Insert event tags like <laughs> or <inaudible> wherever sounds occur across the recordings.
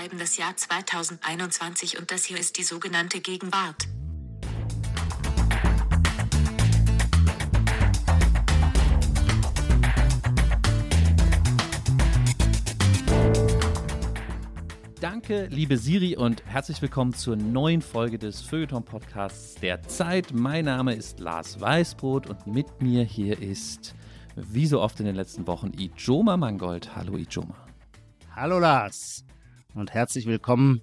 schreiben das Jahr 2021 und das hier ist die sogenannte Gegenwart. Danke, liebe Siri, und herzlich willkommen zur neuen Folge des Feuilleton-Podcasts der Zeit. Mein Name ist Lars Weißbrot und mit mir hier ist, wie so oft in den letzten Wochen, Ijoma Mangold. Hallo, Ijoma. Hallo, Lars, und herzlich willkommen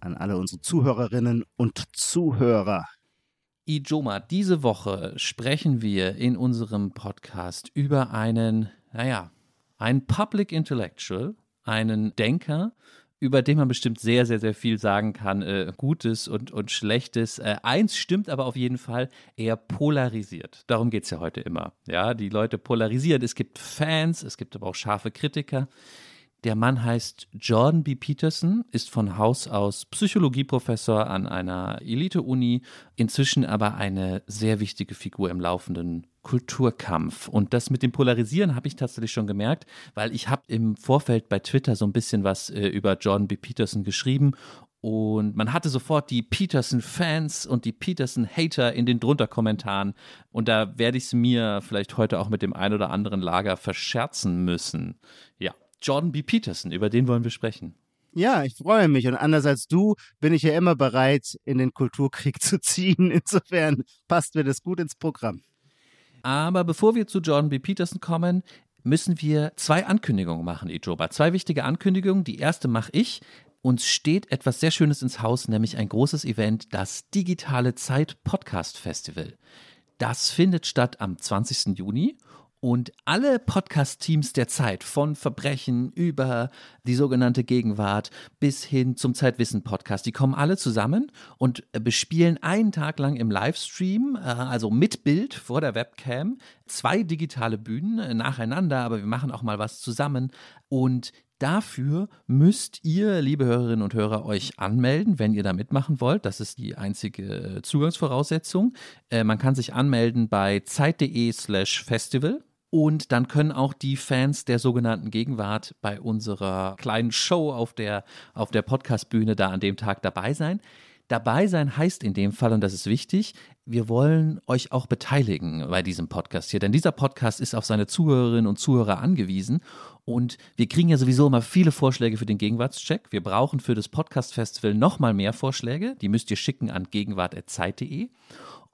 an alle unsere Zuhörerinnen und Zuhörer. Ijoma, diese Woche sprechen wir in unserem Podcast über einen, naja, einen Public Intellectual, einen Denker, über den man bestimmt sehr, sehr, sehr viel sagen kann, äh, Gutes und, und Schlechtes. Äh, eins stimmt aber auf jeden Fall, er polarisiert. Darum geht es ja heute immer. Ja, die Leute polarisieren. Es gibt Fans, es gibt aber auch scharfe Kritiker. Der Mann heißt Jordan B. Peterson, ist von Haus aus Psychologieprofessor an einer Elite-Uni, inzwischen aber eine sehr wichtige Figur im laufenden Kulturkampf. Und das mit dem Polarisieren habe ich tatsächlich schon gemerkt, weil ich habe im Vorfeld bei Twitter so ein bisschen was äh, über Jordan B. Peterson geschrieben und man hatte sofort die Peterson-Fans und die Peterson-Hater in den drunter Kommentaren. Und da werde ich es mir vielleicht heute auch mit dem ein oder anderen Lager verscherzen müssen. Ja, Jordan B. Peterson, über den wollen wir sprechen. Ja, ich freue mich. Und anders als du bin ich ja immer bereit, in den Kulturkrieg <laughs> zu ziehen. Insofern passt mir das gut ins Programm. Aber bevor wir zu Jordan B. Peterson kommen, müssen wir zwei Ankündigungen machen, Ijoba. Zwei wichtige Ankündigungen. Die erste mache ich. Uns steht etwas sehr Schönes ins Haus, nämlich ein großes Event, das Digitale Zeit Podcast Festival. Das findet statt am 20. Juni und alle Podcast-Teams der Zeit, von Verbrechen über die sogenannte Gegenwart bis hin zum Zeitwissen-Podcast, die kommen alle zusammen und bespielen einen Tag lang im Livestream, äh, also mit Bild vor der Webcam, zwei digitale Bühnen nacheinander, aber wir machen auch mal was zusammen. Und Dafür müsst ihr, liebe Hörerinnen und Hörer, euch anmelden, wenn ihr da mitmachen wollt. Das ist die einzige Zugangsvoraussetzung. Äh, man kann sich anmelden bei zeit.de slash festival. Und dann können auch die Fans der sogenannten Gegenwart bei unserer kleinen Show auf der, auf der Podcastbühne da an dem Tag dabei sein. Dabei sein heißt in dem Fall, und das ist wichtig, wir wollen euch auch beteiligen bei diesem Podcast hier. Denn dieser Podcast ist auf seine Zuhörerinnen und Zuhörer angewiesen. Und wir kriegen ja sowieso immer viele Vorschläge für den Gegenwartscheck. Wir brauchen für das Podcast-Festival nochmal mehr Vorschläge. Die müsst ihr schicken an gegenwart.zeit.de.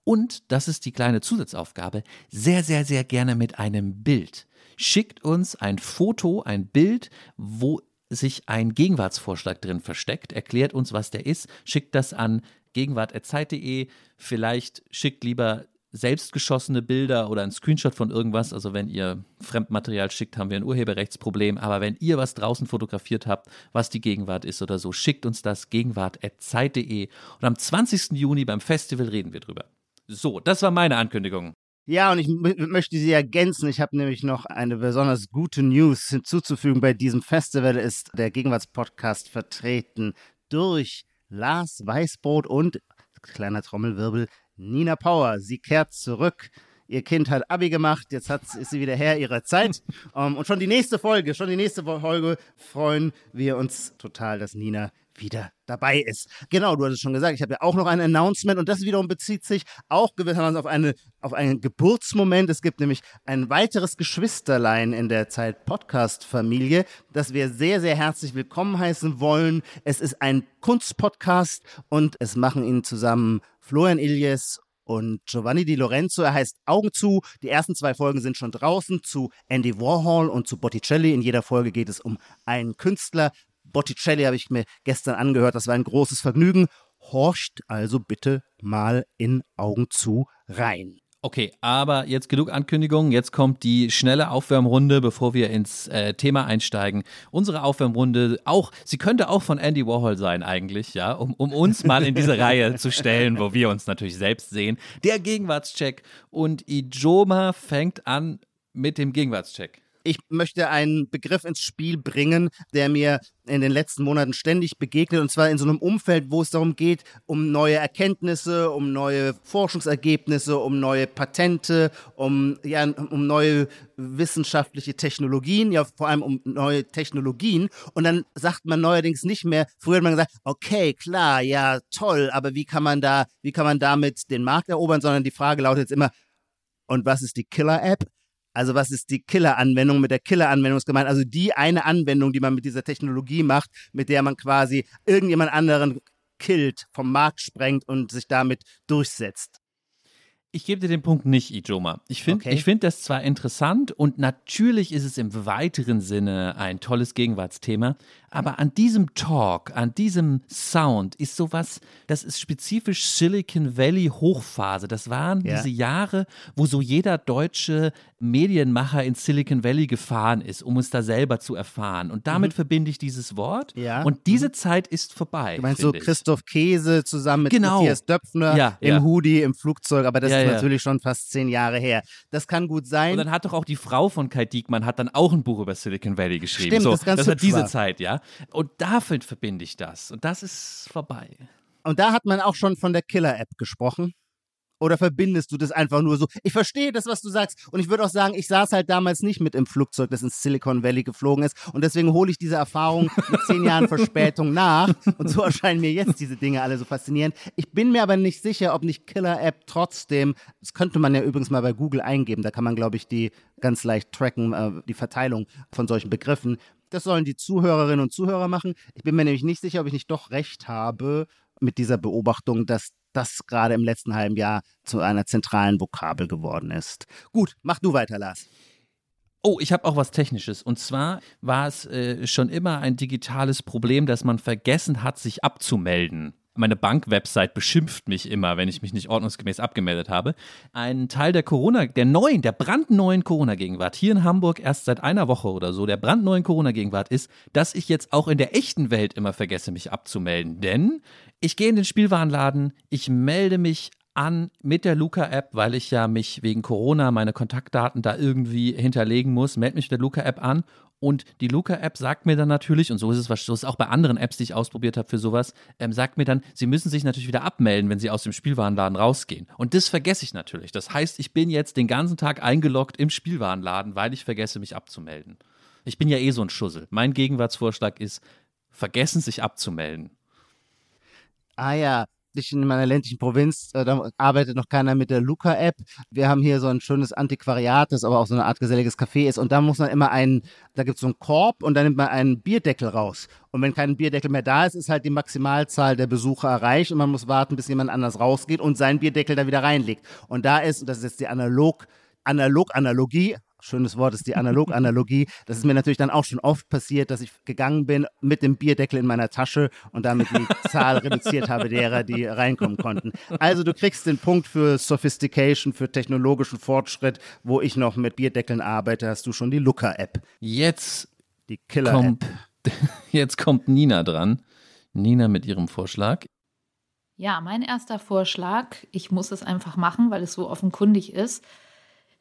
Und, das ist die kleine Zusatzaufgabe, sehr, sehr, sehr gerne mit einem Bild. Schickt uns ein Foto, ein Bild, wo sich ein Gegenwartsvorschlag drin versteckt. Erklärt uns, was der ist. Schickt das an gegenwart.zeit.de. Vielleicht schickt lieber selbstgeschossene Bilder oder ein Screenshot von irgendwas. Also wenn ihr Fremdmaterial schickt, haben wir ein Urheberrechtsproblem. Aber wenn ihr was draußen fotografiert habt, was die Gegenwart ist oder so, schickt uns das gegenwart.zeit.de. Und am 20. Juni beim Festival reden wir drüber. So, das war meine Ankündigung. Ja, und ich möchte sie ergänzen. Ich habe nämlich noch eine besonders gute News hinzuzufügen. Bei diesem Festival ist der Gegenwartspodcast vertreten durch Lars Weißbrot und, kleiner Trommelwirbel, Nina Power. Sie kehrt zurück. Ihr Kind hat Abi gemacht, jetzt hat, ist sie wieder Herr ihrer Zeit. um, <laughs> und schon die nächste Folge, schon die nächste Folge freuen wir uns total, dass Nina wieder dabei ist. Genau, du hast es schon gesagt, ich habe ja auch noch ein Announcement und das wiederum bezieht sich auch gewissermaßen auf, eine, auf einen Geburtsmoment. Es gibt nämlich ein weiteres Geschwisterlein in der Zeit Podcast-Familie, das wir sehr, sehr herzlich willkommen heißen wollen. Es ist ein Kunstpodcast und es machen ihn zusammen Florian Iljes und Giovanni Di Lorenzo. Er heißt Augen zu. Die ersten zwei Folgen sind schon draußen zu Andy Warhol und zu Botticelli. In jeder Folge geht es um einen Künstler. Botticelli habe ich mir gestern angehört. Das war ein großes Vergnügen. Horcht also bitte mal in Augen zu rein. Okay, aber jetzt genug Ankündigungen. Jetzt kommt die schnelle Aufwärmrunde, bevor wir ins äh, Thema einsteigen. Unsere Aufwärmrunde, auch, sie könnte auch von Andy Warhol sein eigentlich, ja, um, um uns mal in diese Reihe <laughs> zu stellen, wo wir uns natürlich selbst sehen. Der Gegenwartscheck. Und Ijoma fängt an mit dem Gegenwartscheck. Ich möchte einen Begriff ins Spiel bringen, der mir in den letzten Monaten ständig begegnet, und zwar in so einem Umfeld, wo es darum geht, um neue Erkenntnisse, um neue Forschungsergebnisse, um neue Patente, um, ja, um neue wissenschaftliche Technologien, ja vor allem um neue Technologien. Und dann sagt man neuerdings nicht mehr, früher hat man gesagt, okay, klar, ja, toll, aber wie kann man da, wie kann man damit den Markt erobern, sondern die Frage lautet jetzt immer, und was ist die Killer-App? Also was ist die Killer-Anwendung? Mit der Killer-Anwendung ist gemeint, also die eine Anwendung, die man mit dieser Technologie macht, mit der man quasi irgendjemand anderen killt, vom Markt sprengt und sich damit durchsetzt. Ich gebe dir den Punkt nicht, Ijoma. Ich finde Okay. find das zwar interessant und natürlich ist es im weiteren Sinne ein tolles Gegenwartsthema, aber an diesem Talk, an diesem Sound ist sowas, das ist spezifisch Silicon Valley Hochphase. Das waren Ja. diese Jahre, wo so jeder deutsche Medienmacher in Silicon Valley gefahren ist, um es da selber zu erfahren. Und damit verbinde ich dieses Wort. Mhm. Ja. Und diese Zeit ist vorbei. Du meinst so ich. Christoph Käse zusammen mit Genau. Matthias Döpfner Ja, im. Hoodie, im Flugzeug, aber das ist natürlich schon fast zehn Jahre her. Das kann gut sein. Und dann hat doch auch die Frau von Kai Diekmann hat dann auch ein Buch über Silicon Valley geschrieben. Stimmt, so, das ist ganz das war diese. Zeit, ja. Und dafür verbinde ich das. Und das ist vorbei. Und da hat man auch schon von der Killer-App gesprochen. Oder verbindest du das einfach nur so? Ich verstehe das, was du sagst. Und ich würde auch sagen, ich saß halt damals nicht mit im Flugzeug, das ins Silicon Valley geflogen ist. Und deswegen hole ich diese Erfahrung mit zehn Jahren <laughs> Verspätung nach. Und so erscheinen mir jetzt diese Dinge alle so faszinierend. Ich bin mir aber nicht sicher, ob nicht Killer-App trotzdem, das könnte man ja übrigens mal bei Google eingeben. Da kann man, glaube ich, die ganz leicht tracken, äh, die Verteilung von solchen Begriffen. Das sollen die Zuhörerinnen und Zuhörer machen. Ich bin mir nämlich nicht sicher, ob ich nicht doch recht habe mit dieser Beobachtung, dass das gerade im letzten halben Jahr zu einer zentralen Vokabel geworden ist. Gut, mach du weiter, Lars. Oh, ich habe auch was Technisches. Und zwar war es äh, schon immer ein digitales Problem, dass man vergessen hat, sich abzumelden. Meine Bankwebsite beschimpft mich immer, wenn ich mich nicht ordnungsgemäß abgemeldet habe. Ein Teil der Corona, der neuen, der brandneuen Corona-Gegenwart hier in Hamburg erst seit einer Woche oder so, der brandneuen Corona-Gegenwart ist, dass ich jetzt auch in der echten Welt immer vergesse, mich abzumelden. Denn ich gehe in den Spielwarenladen, ich melde mich an mit der Luca-App, weil ich ja mich wegen Corona meine Kontaktdaten da irgendwie hinterlegen muss, melde mich mit der Luca-App an und die Luca-App sagt mir dann natürlich, und so ist es so ist auch bei anderen Apps, die ich ausprobiert habe für sowas, ähm, sagt mir dann, sie müssen sich natürlich wieder abmelden, wenn sie aus dem Spielwarenladen rausgehen. Und das vergesse ich natürlich. Das heißt, ich bin jetzt den ganzen Tag eingeloggt im Spielwarenladen, weil ich vergesse, mich abzumelden. Ich bin ja eh so ein Schussel. Mein Gegenwartsvorschlag ist, vergessen, sich abzumelden. Ah ja, ich in meiner ländlichen Provinz, äh, da arbeitet noch keiner mit der Luca-App. Wir haben hier so ein schönes Antiquariat, das aber auch so eine Art geselliges Café ist. Und da muss man immer einen, da gibt es so einen Korb und da nimmt man einen Bierdeckel raus. Und wenn kein Bierdeckel mehr da ist, ist halt die Maximalzahl der Besucher erreicht und man muss warten, bis jemand anders rausgeht und seinen Bierdeckel da wieder reinlegt. Und da ist, und das ist jetzt die Analog, Analog-Analogie, schönes Wort ist die Analog-Analogie. Das ist mir natürlich dann auch schon oft passiert, dass ich gegangen bin mit dem Bierdeckel in meiner Tasche und damit die <laughs> Zahl reduziert habe derer, die reinkommen konnten. Also du kriegst den Punkt für Sophistication, für technologischen Fortschritt, wo ich noch mit Bierdeckeln arbeite, hast du schon die Looker-App, Jetzt die Killer-App. kommt, <laughs> jetzt kommt Nina dran. Nina mit ihrem Vorschlag. Ja, mein erster Vorschlag, ich muss es einfach machen, weil es so offenkundig ist,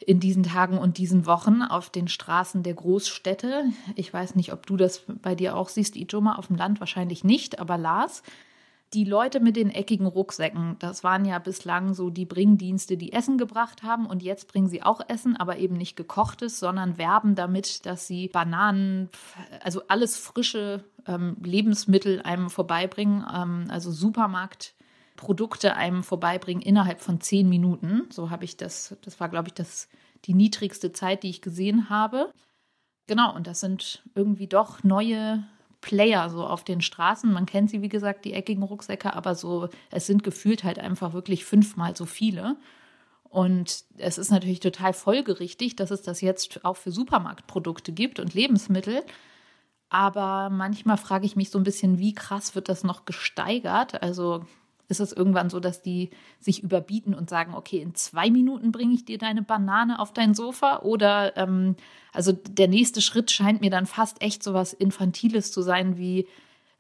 in diesen Tagen und diesen Wochen auf den Straßen der Großstädte. Ich weiß nicht, ob du das bei dir auch siehst, Ijoma, auf dem Land wahrscheinlich nicht, aber Lars. Die Leute mit den eckigen Rucksäcken, das waren ja bislang so die Bringdienste, die Essen gebracht haben und jetzt bringen sie auch Essen, aber eben nicht gekochtes, sondern werben damit, dass sie Bananen, also alles frische ähm, Lebensmittel einem vorbeibringen, ähm, also Supermarkt. Produkte einem vorbeibringen innerhalb von zehn Minuten. So habe ich das, das war, glaube ich, das, die niedrigste Zeit, die ich gesehen habe. Genau, und das sind irgendwie doch neue Player so auf den Straßen. Man kennt sie, wie gesagt, die eckigen Rucksäcke, aber so, es sind gefühlt halt einfach wirklich fünfmal so viele. Und es ist natürlich total folgerichtig, dass es das jetzt auch für Supermarktprodukte gibt und Lebensmittel. Aber manchmal frage ich mich so ein bisschen, wie krass wird das noch gesteigert? Also ist es irgendwann so, dass die sich überbieten und sagen, okay, in zwei Minuten bringe ich dir deine Banane auf dein Sofa? Oder ähm, also der nächste Schritt scheint mir dann fast echt so was Infantiles zu sein, wie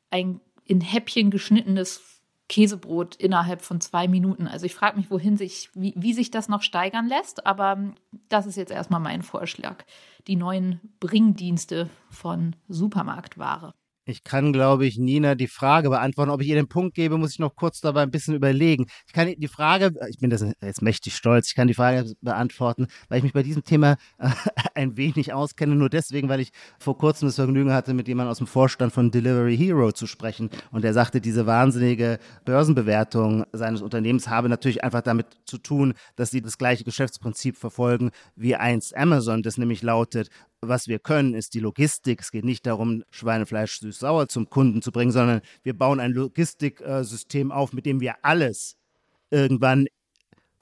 ein in Häppchen geschnittenes Käsebrot innerhalb von zwei Minuten. Also ich frage mich, wohin sich, wie, wie sich das noch steigern lässt, aber das ist jetzt erstmal mein Vorschlag. Die neuen Bringdienste von Supermarktware. Ich kann, glaube ich, Nina die Frage beantworten. Ob ich ihr den Punkt gebe, muss ich noch kurz dabei ein bisschen überlegen. Ich kann die Frage, ich bin das jetzt mächtig stolz, ich kann die Frage beantworten, weil ich mich bei diesem Thema äh, <laughs> ein wenig auskenne. Nur deswegen, weil ich vor kurzem das Vergnügen hatte, mit jemandem aus dem Vorstand von Delivery Hero zu sprechen. Und der sagte, diese wahnsinnige Börsenbewertung seines Unternehmens habe natürlich einfach damit zu tun, dass sie das gleiche Geschäftsprinzip verfolgen wie einst Amazon, das nämlich lautet, was wir können, ist die Logistik. Es geht nicht darum, Schweinefleisch süß-sauer zum Kunden zu bringen, sondern wir bauen ein Logistiksystem auf, mit dem wir alles irgendwann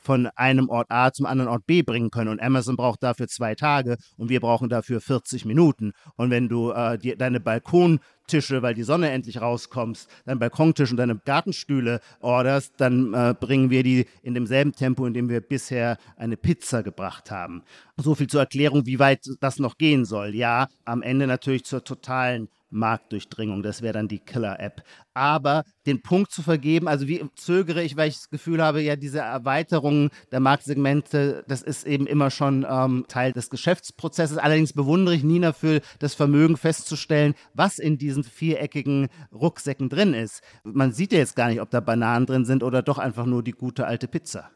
von einem Ort A zum anderen Ort B bringen können. Und Amazon braucht dafür zwei Tage und wir brauchen dafür 40 Minuten. Und wenn du äh, die, deine Balkontische, weil die Sonne endlich rauskommst, dein Balkontisch und deine Gartenstühle orderst, dann äh, bringen wir die in demselben Tempo, in dem wir bisher eine Pizza gebracht haben. So viel zur Erklärung, wie weit das noch gehen soll. Ja, am Ende natürlich zur totalen Marktdurchdringung. Das wäre dann die Killer-App. Aber den Punkt zu vergeben, also wie zögere ich, weil ich das Gefühl habe, ja, diese Erweiterung der Marktsegmente, das ist eben immer schon ähm, Teil des Geschäftsprozesses. Allerdings bewundere ich Nina für das Vermögen festzustellen, was in diesen viereckigen Rucksäcken drin ist. Man sieht ja jetzt gar nicht, ob da Bananen drin sind oder doch einfach nur die gute alte Pizza.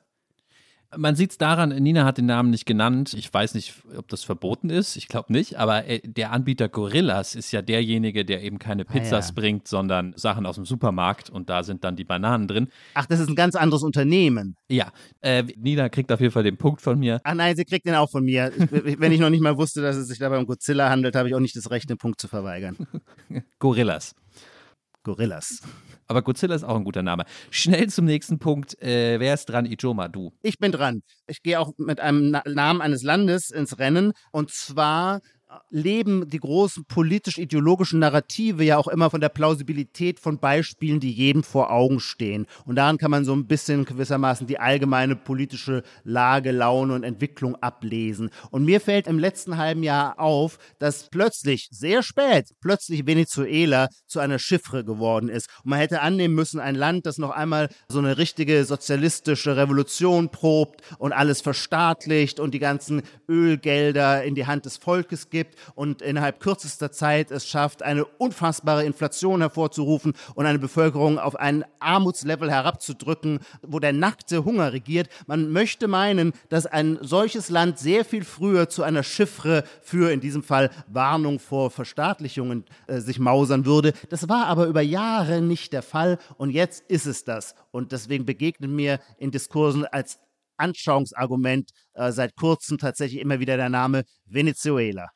Man sieht es daran, Nina hat den Namen nicht genannt. Ich weiß nicht, ob das verboten ist. Ich glaube nicht. Aber äh, der Anbieter Gorillas ist ja derjenige, der eben keine Pizzas ah, ja. bringt, sondern Sachen aus dem Supermarkt. Und da sind dann die Bananen drin. Ach, das ist ein ganz anderes Unternehmen. Ja. Äh, Nina kriegt auf jeden Fall den Punkt von mir. Ach nein, sie kriegt den auch von mir. Wenn ich noch nicht mal wusste, dass es sich dabei um Godzilla handelt, habe ich auch nicht das Recht, den Punkt zu verweigern. <laughs> Gorillas. Gorillas. Aber Godzilla ist auch ein guter Name. Schnell zum nächsten Punkt. Äh, wer ist dran? Ijoma, du. Ich bin dran. Ich gehe auch mit einem Na Namen eines Landes ins Rennen. Und zwar leben die großen politisch-ideologischen Narrative ja auch immer von der Plausibilität von Beispielen, die jedem vor Augen stehen. Und daran kann man so ein bisschen gewissermaßen die allgemeine politische Lage, Laune und Entwicklung ablesen. Und mir fällt im letzten halben Jahr auf, dass plötzlich, sehr spät, plötzlich Venezuela zu einer Chiffre geworden ist. Und man hätte annehmen müssen, ein Land, das noch einmal so eine richtige sozialistische Revolution probt und alles verstaatlicht und die ganzen Ölgelder in die Hand des Volkes gibt und innerhalb kürzester Zeit es schafft, eine unfassbare Inflation hervorzurufen und eine Bevölkerung auf ein Armutslevel herabzudrücken, wo der nackte Hunger regiert. Man möchte meinen, dass ein solches Land sehr viel früher zu einer Chiffre für, in diesem Fall Warnung vor Verstaatlichungen, äh, sich mausern würde. Das war aber über Jahre nicht der Fall und jetzt ist es das. Und deswegen begegnet mir in Diskursen als Anschauungsargument äh, seit kurzem tatsächlich immer wieder der Name Venezuela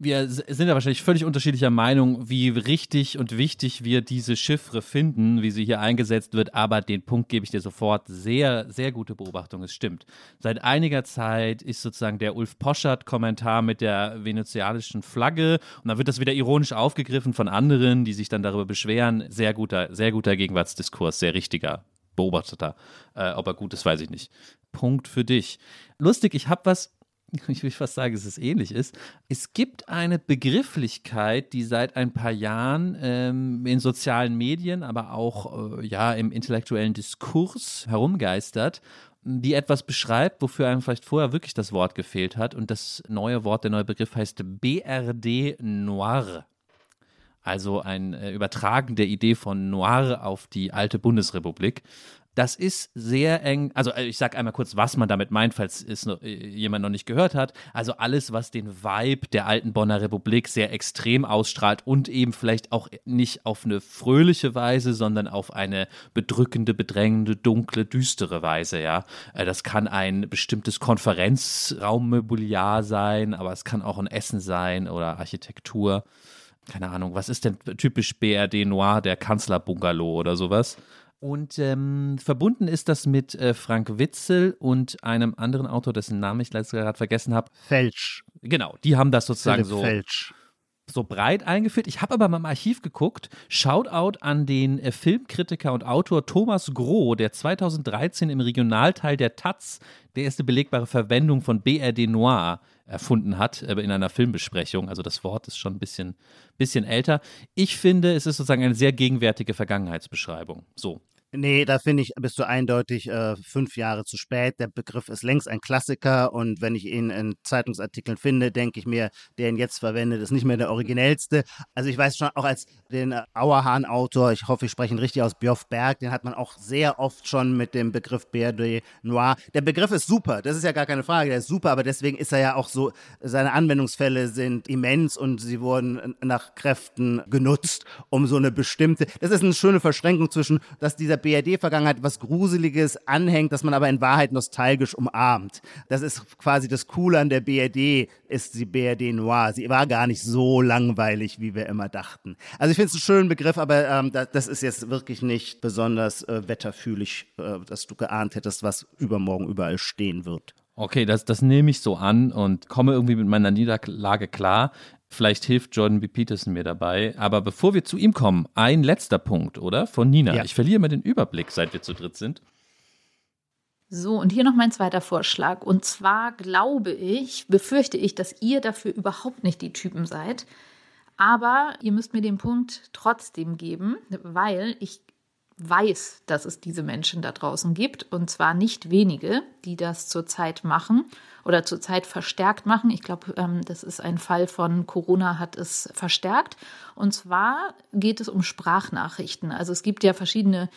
wir sind ja wahrscheinlich völlig unterschiedlicher Meinung, wie richtig und wichtig wir diese Chiffre finden, wie sie hier eingesetzt wird. Aber den Punkt gebe ich dir sofort. Sehr, sehr gute Beobachtung. Es stimmt. Seit einiger Zeit ist sozusagen der Ulf Poschert-Kommentar mit der venezianischen Flagge und dann wird das wieder ironisch aufgegriffen von anderen, die sich dann darüber beschweren. Sehr guter, sehr guter Gegenwartsdiskurs, sehr richtiger. Beobachteter. Äh, ob er gut ist, weiß ich nicht. Punkt für dich. Lustig, ich habe was <laughs> ich will fast sagen, dass es ähnlich ist. Es gibt eine Begrifflichkeit, die seit ein paar Jahren ähm, in sozialen Medien, aber auch äh, ja, im intellektuellen Diskurs herumgeistert, die etwas beschreibt, wofür einem vielleicht vorher wirklich das Wort gefehlt hat. Und das neue Wort, der neue Begriff heißt BRD Noir. Also ein äh, Übertragen der Idee von Noir auf die alte Bundesrepublik. Das ist sehr eng. Also äh, ich sage einmal kurz, was man damit meint, falls es noch, äh, jemand noch nicht gehört hat. Also alles, was den Vibe der alten Bonner Republik sehr extrem ausstrahlt und eben vielleicht auch nicht auf eine fröhliche Weise, sondern auf eine bedrückende, bedrängende, dunkle, düstere Weise. Ja, äh, das kann ein bestimmtes Konferenzraummobiliar sein, aber es kann auch ein Essen sein oder Architektur keine Ahnung, was ist denn typisch BRD Noir, der Kanzlerbungalow oder sowas? Und ähm, verbunden ist das mit äh, Frank Witzel und einem anderen Autor, dessen Namen ich leider gerade vergessen habe. Felsch. Genau, die haben das sozusagen Philipp so. Felsch so breit eingeführt. Ich habe aber mal im Archiv geguckt. Shoutout an den äh, Filmkritiker und Autor Thomas Groh, der 2013 im Regionalteil der Taz die erste belegbare Verwendung von BRD Noir erfunden hat äh, in einer Filmbesprechung. Also das Wort ist schon ein bisschen, bisschen älter. Ich finde, es ist sozusagen eine sehr gegenwärtige Vergangenheitsbeschreibung. So. Nee, da finde ich, bist du eindeutig äh, fünf Jahre zu spät. Der Begriff ist längst ein Klassiker und wenn ich ihn in Zeitungsartikeln finde, denke ich mir, der ihn jetzt verwendet, ist nicht mehr der originellste. Also ich weiß schon, auch als den äh, Auerhahn-Autor, ich hoffe, ich spreche ihn richtig aus, Bjoff Berg, den hat man auch sehr oft schon mit dem Begriff BRD Noir. Der Begriff ist super, das ist ja gar keine Frage, der ist super, aber deswegen ist er ja auch so, seine Anwendungsfälle sind immens und sie wurden nach Kräften genutzt, um so eine bestimmte, das ist eine schöne Verschränkung zwischen, dass dieser BRD-Vergangenheit was Gruseliges anhängt, das man aber in Wahrheit nostalgisch umarmt. Das ist quasi das Coole an der BRD, ist die BRD Noir. Sie war gar nicht so langweilig, wie wir immer dachten. Also ich finde es einen schönen Begriff, aber ähm, das, ist jetzt wirklich nicht besonders äh, wetterfühlig, äh, dass du geahnt hättest, was übermorgen überall stehen wird. Okay, das, das nehme ich so an und komme irgendwie mit meiner Niederlage klar. Vielleicht hilft Jordan B. Peterson mir dabei. Aber bevor wir zu ihm kommen, ein letzter Punkt, oder? Von Nina. Ja. Ich verliere mal den Überblick, seit wir zu dritt sind. So, und hier noch mein zweiter Vorschlag. Und zwar glaube ich, befürchte ich, dass ihr dafür überhaupt nicht die Typen seid. Aber ihr müsst mir den Punkt trotzdem geben, weil ich weiß, dass es diese Menschen da draußen gibt. Und zwar nicht wenige, die das zurzeit machen oder zurzeit verstärkt machen. Ich glaube, ähm, das ist ein Fall von Corona hat es verstärkt. Und zwar geht es um Sprachnachrichten. Also es gibt ja verschiedene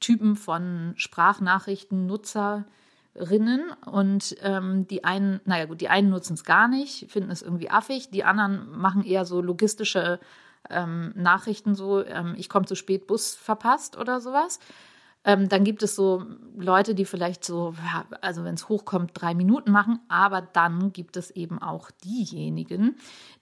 Typen von Sprachnachrichten, Nutzerinnen und ähm, die einen, naja gut, die einen nutzen es gar nicht, finden es irgendwie affig, die anderen machen eher so logistische ähm, Nachrichten, so ähm, ich komme zu spät, Bus verpasst oder sowas. Ähm, dann gibt es so Leute, die vielleicht so, also wenn es hochkommt, drei Minuten machen. Aber dann gibt es eben auch diejenigen,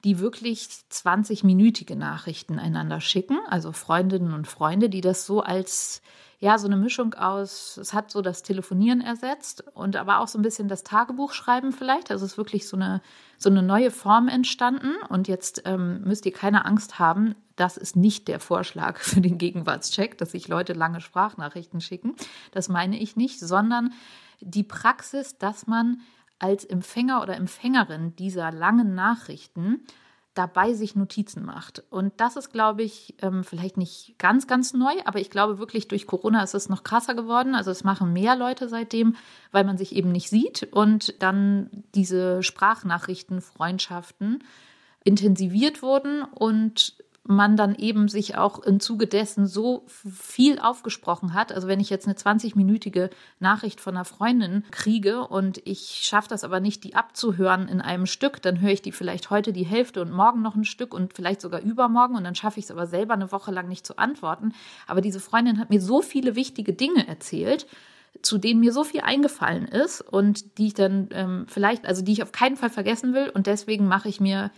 die wirklich 20-minütige Nachrichten einander schicken. Also Freundinnen und Freunde, die das so als ja, so eine Mischung aus, es hat so das Telefonieren ersetzt und aber auch so ein bisschen das Tagebuchschreiben vielleicht. Also es ist wirklich so eine, so eine neue Form entstanden. Und jetzt ähm, müsst ihr keine Angst haben, das ist nicht der Vorschlag <laughs> für den Gegenwartscheck, dass sich Leute lange Sprachnachrichten schicken. Das meine ich nicht, sondern die Praxis, dass man als Empfänger oder Empfängerin dieser langen Nachrichten dabei sich Notizen macht. Und das ist, glaube ich, ähm, vielleicht nicht ganz, ganz neu, aber ich glaube wirklich, durch Corona ist es noch krasser geworden. Also es machen mehr Leute seitdem, weil man sich eben nicht sieht und dann diese Sprachnachrichten, Freundschaften intensiviert wurden und man dann eben sich auch im Zuge dessen so viel aufgesprochen hat. Also wenn ich jetzt eine 20-minütige Nachricht von einer Freundin kriege und ich schaffe das aber nicht, die abzuhören in einem Stück, dann höre ich die vielleicht heute die Hälfte und morgen noch ein Stück und vielleicht sogar übermorgen und dann schaffe ich es aber selber eine Woche lang nicht zu antworten. Aber diese Freundin hat mir so viele wichtige Dinge erzählt, zu denen mir so viel eingefallen ist und die ich dann ähm, vielleicht, also die ich auf keinen Fall vergessen will und deswegen mache ich mir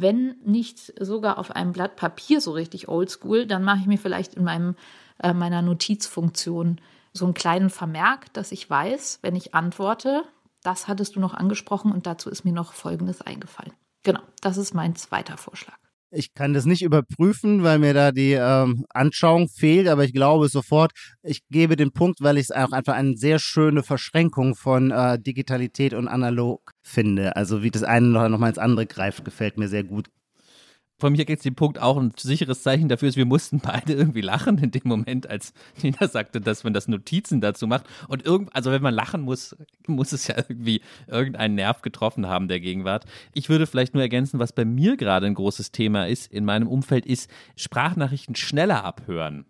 wenn nicht sogar auf einem Blatt Papier so richtig oldschool, dann mache ich mir vielleicht in meinem, äh, meiner Notizfunktion so einen kleinen Vermerk, dass ich weiß, wenn ich antworte, das hattest du noch angesprochen und dazu ist mir noch Folgendes eingefallen. Genau, das ist mein zweiter Vorschlag. Ich kann das nicht überprüfen, weil mir da die ähm, Anschauung fehlt, aber ich glaube sofort, ich gebe den Punkt, weil ich es auch einfach eine sehr schöne Verschränkung von äh, Digitalität und Analog finde. Also wie das eine noch, noch mal ins andere greift, gefällt mir sehr gut von mir geht es den Punkt auch ein sicheres Zeichen dafür ist, wir mussten beide irgendwie lachen in dem Moment, als Nina sagte, dass man das Notizen dazu macht. Und irgend, also wenn man lachen muss, muss es ja irgendwie irgendeinen Nerv getroffen haben der Gegenwart. Ich würde vielleicht nur ergänzen, was bei mir gerade ein großes Thema ist in meinem Umfeld, ist Sprachnachrichten schneller abhören.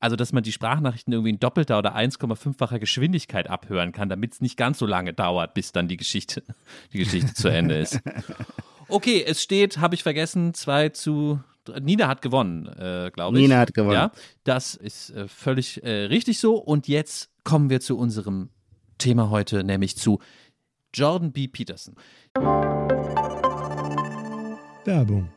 Also, dass man die Sprachnachrichten irgendwie in doppelter oder 1,5-facher Geschwindigkeit abhören kann, damit es nicht ganz so lange dauert, bis dann die Geschichte, die Geschichte zu Ende ist. <laughs> Okay, es steht, habe ich vergessen, 2 zu Nina hat gewonnen, äh, glaube ich. Nina hat gewonnen. Ja, das ist äh, völlig äh, richtig so. Und jetzt kommen wir zu unserem Thema heute, nämlich zu Jordan B. Peterson. Werbung.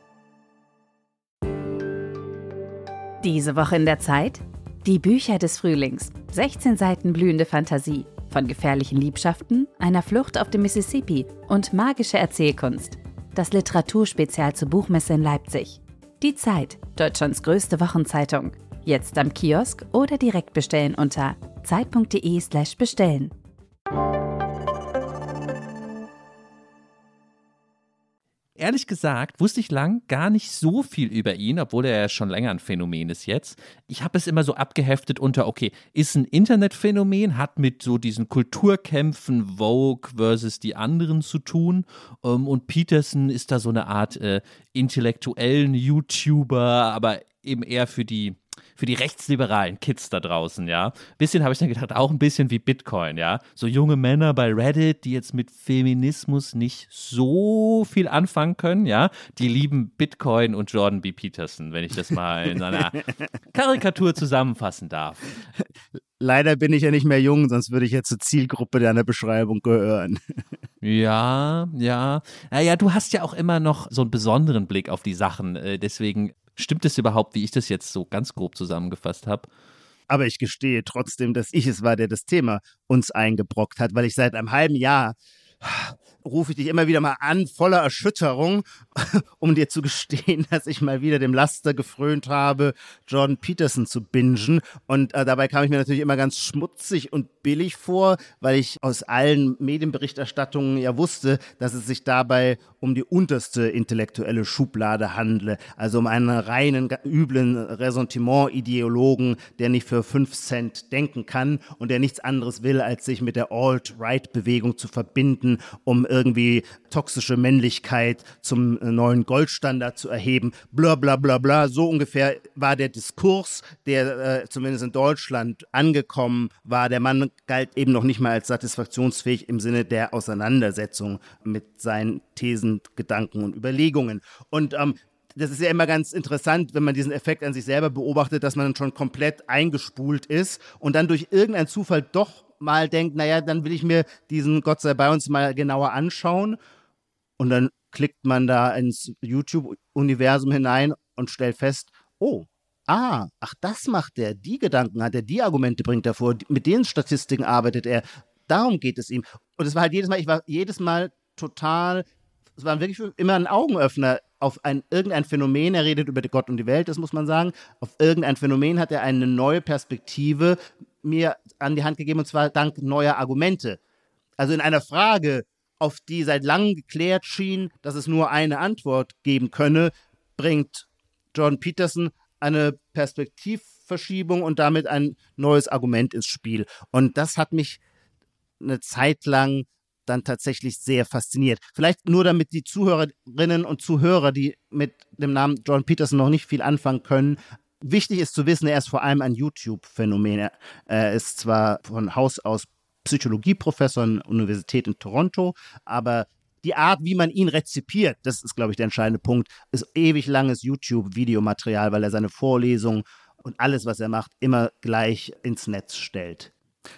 Diese Woche in der Zeit? Die Bücher des Frühlings. 16 Seiten blühende Fantasie. Von gefährlichen Liebschaften, einer Flucht auf dem Mississippi und magische Erzählkunst das Literaturspezial zur Buchmesse in Leipzig. Die Zeit, Deutschlands größte Wochenzeitung. Jetzt am Kiosk oder direkt bestellen unter zeit.de/slash ehrlich gesagt, wusste ich lang gar nicht so viel über ihn, obwohl er ja schon länger ein Phänomen ist jetzt. Ich habe es immer so abgeheftet unter, okay, ist ein Internetphänomen, hat mit so diesen Kulturkämpfen Vogue versus die anderen zu tun. Ähm, und Peterson ist da so eine Art äh, intellektuellen YouTuber, aber eben eher für die für die rechtsliberalen Kids da draußen, ja. Bisschen habe ich dann gedacht, auch ein bisschen wie Bitcoin, ja. So junge Männer bei Reddit, die jetzt mit Feminismus nicht so viel anfangen können, ja. Die lieben Bitcoin und Jordan B. Peterson, wenn ich das mal in einer <laughs> Karikatur zusammenfassen darf. Leider bin ich ja nicht mehr jung, sonst würde ich jetzt zur Zielgruppe deiner Beschreibung gehören. Ja, ja. Naja, du hast ja auch immer noch so einen besonderen Blick auf die Sachen. Äh, deswegen Stimmt es überhaupt, wie ich das jetzt so ganz grob zusammengefasst habe? Aber ich gestehe trotzdem, dass ich es war, der das Thema uns eingebrockt hat, weil ich seit einem halben Jahr rufe ich dich immer wieder mal an, voller Erschütterung, <laughs> um dir zu gestehen, <laughs> dass ich mal wieder dem Laster gefrönt habe, Jordan Peterson zu bingen. Und äh, dabei kam ich mir natürlich immer ganz schmutzig und billig vor, weil ich aus allen Medienberichterstattungen ja wusste, dass es sich dabei um die unterste intellektuelle Schublade handle. Also um einen reinen, üblen Ressentiment-Ideologen, der nicht für fünf Cent denken kann und der nichts anderes will, als sich mit der Alt-Right-Bewegung zu verbinden, um irgendwie toxische Männlichkeit zum äh, neuen Goldstandard zu erheben. Bla bla bla bla. So ungefähr war der Diskurs, der äh, zumindest in Deutschland angekommen war. Der Mann galt eben noch nicht mal als satisfaktionsfähig im Sinne der Auseinandersetzung mit seinen Thesen, Gedanken und Überlegungen. Und ähm, das ist ja immer ganz interessant, wenn man diesen Effekt an sich selber beobachtet, dass man schon komplett eingespult ist und dann durch irgendeinen Zufall doch mal denkt, naja, dann will ich mir diesen Gott sei bei uns mal genauer anschauen. Und dann klickt man da ins YouTube-Universum hinein und stellt fest, oh, ah, ach, das macht er, die Gedanken hat er, die Argumente bringt er vor, mit den Statistiken arbeitet er. Darum geht es ihm. Und es war halt jedes Mal, ich war jedes Mal total, es war wirklich immer ein Augenöffner auf ein, irgendein Phänomen, er redet über Gott und die Welt, das muss man sagen, auf irgendein Phänomen hat er eine neue Perspektive mir an die Hand gegeben, und zwar dank neuer Argumente. Also in einer Frage, auf die seit langem geklärt schien, dass es nur eine Antwort geben könne, bringt John Peterson eine Perspektivverschiebung und damit ein neues Argument ins Spiel. Und das hat mich eine Zeit lang dann tatsächlich sehr fasziniert. Vielleicht nur damit die Zuhörerinnen und Zuhörer, die mit dem Namen John Peterson noch nicht viel anfangen können, Wichtig ist zu wissen, er ist vor allem ein YouTube-Phänomen. Er ist zwar von Haus aus Psychologieprofessor an der Universität in Toronto, aber die Art, wie man ihn rezipiert, das ist, glaube ich, der entscheidende Punkt, ist ewig langes YouTube-Videomaterial, weil er seine Vorlesungen und alles, was er macht, immer gleich ins Netz stellt.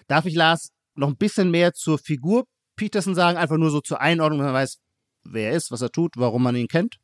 Darf ich, Lars, noch ein bisschen mehr zur Figur Peterson sagen, einfach nur so zur Einordnung, man weiß, wer er ist, was er tut, warum man ihn kennt?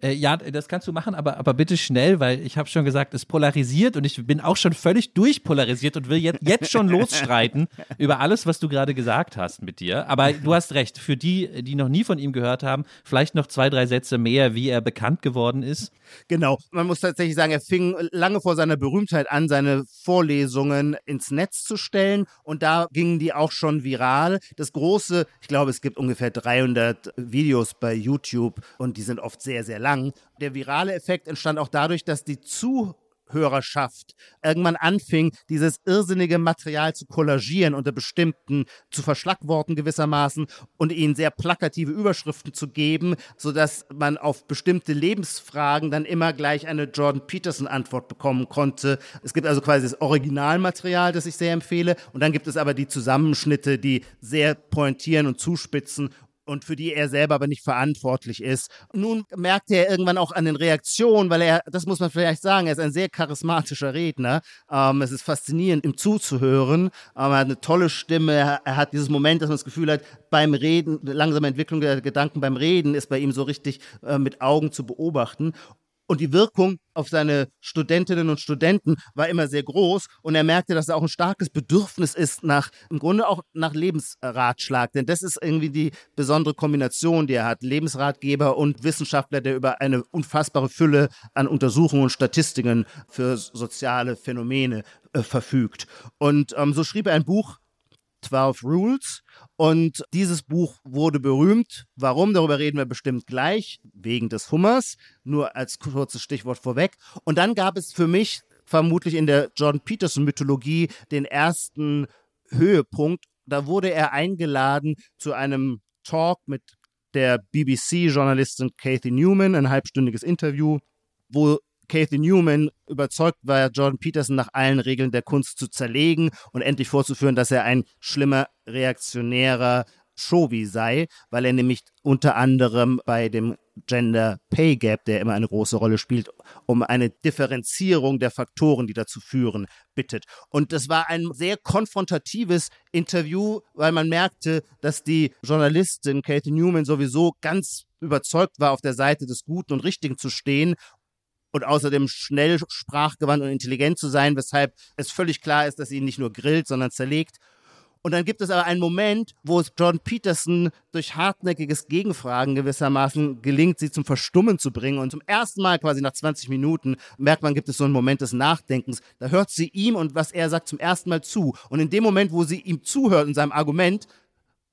Äh, ja, das kannst du machen, aber, aber bitte schnell, weil ich habe schon gesagt, es polarisiert und ich bin auch schon völlig durchpolarisiert und will jetzt, jetzt schon losstreiten <laughs> über alles, was du gerade gesagt hast mit dir. Aber du hast recht, für die, die noch nie von ihm gehört haben, vielleicht noch zwei, drei Sätze mehr, wie er bekannt geworden ist. Genau, man muss tatsächlich sagen, er fing lange vor seiner Berühmtheit an, seine Vorlesungen ins Netz zu stellen und da gingen die auch schon viral. Das große, ich glaube, es gibt ungefähr 300 Videos bei YouTube und die sind oft sehr, sehr lang lang. Der virale Effekt entstand auch dadurch, dass die Zuhörerschaft irgendwann anfing, dieses irrsinnige Material zu kollagieren unter bestimmten, zu verschlagworten gewissermaßen und ihnen sehr plakative Überschriften zu geben, sodass man auf bestimmte Lebensfragen dann immer gleich eine Jordan Peterson-Antwort bekommen konnte. Es gibt also quasi das Originalmaterial, das ich sehr empfehle, und dann gibt es aber die Zusammenschnitte, die sehr pointieren und zuspitzen und für die er selber aber nicht verantwortlich ist. Nun merkt er irgendwann auch an den Reaktionen, weil er, das muss man vielleicht sagen, er ist ein sehr charismatischer Redner. Ähm, es ist faszinierend, ihm zuzuhören. Ähm, er hat eine tolle Stimme. Er, hat dieses Moment, dass man das Gefühl hat, beim Reden, langsame Entwicklung der Gedanken beim Reden ist bei ihm so richtig äh, mit Augen zu beobachten. Und die Wirkung auf seine Studentinnen und Studenten war immer sehr groß. Und er merkte, dass er auch ein starkes Bedürfnis ist nach, im Grunde auch nach Lebensratschlag. Denn das ist irgendwie die besondere Kombination, die er hat. Lebensratgeber und Wissenschaftler, der über eine unfassbare Fülle an Untersuchungen und Statistiken für soziale Phänomene äh, verfügt. Und ähm, so schrieb er ein Buch, 12 Rules. Und dieses Buch wurde berühmt. Warum? Darüber reden wir bestimmt gleich, wegen des Hummers. Nur als kurzes Stichwort vorweg. Und dann gab es für mich vermutlich in der John Peterson-Mythologie den ersten Höhepunkt. Da wurde er eingeladen zu einem Talk mit der BBC-Journalistin Kathy Newman, ein halbstündiges Interview, wo Kathy Newman überzeugt war, Jordan Peterson nach allen Regeln der Kunst zu zerlegen und endlich vorzuführen, dass er ein schlimmer, reaktionärer Shovi sei, weil er nämlich unter anderem bei dem Gender Pay Gap, der immer eine große Rolle spielt, um eine Differenzierung der Faktoren, die dazu führen, bittet. Und das war ein sehr konfrontatives Interview, weil man merkte, dass die Journalistin Katie Newman sowieso ganz überzeugt war, auf der Seite des Guten und Richtigen zu stehen und außerdem schnell sprachgewandt und intelligent zu sein, weshalb es völlig klar ist, dass sie ihn nicht nur grillt, sondern zerlegt. Und dann gibt es aber einen Moment, wo es John Peterson durch hartnäckiges Gegenfragen gewissermaßen gelingt, sie zum Verstummen zu bringen. Und zum ersten Mal quasi nach 20 Minuten merkt man, gibt es so einen Moment des Nachdenkens. Da hört sie ihm und was er sagt zum ersten Mal zu. Und in dem Moment, wo sie ihm zuhört in seinem Argument,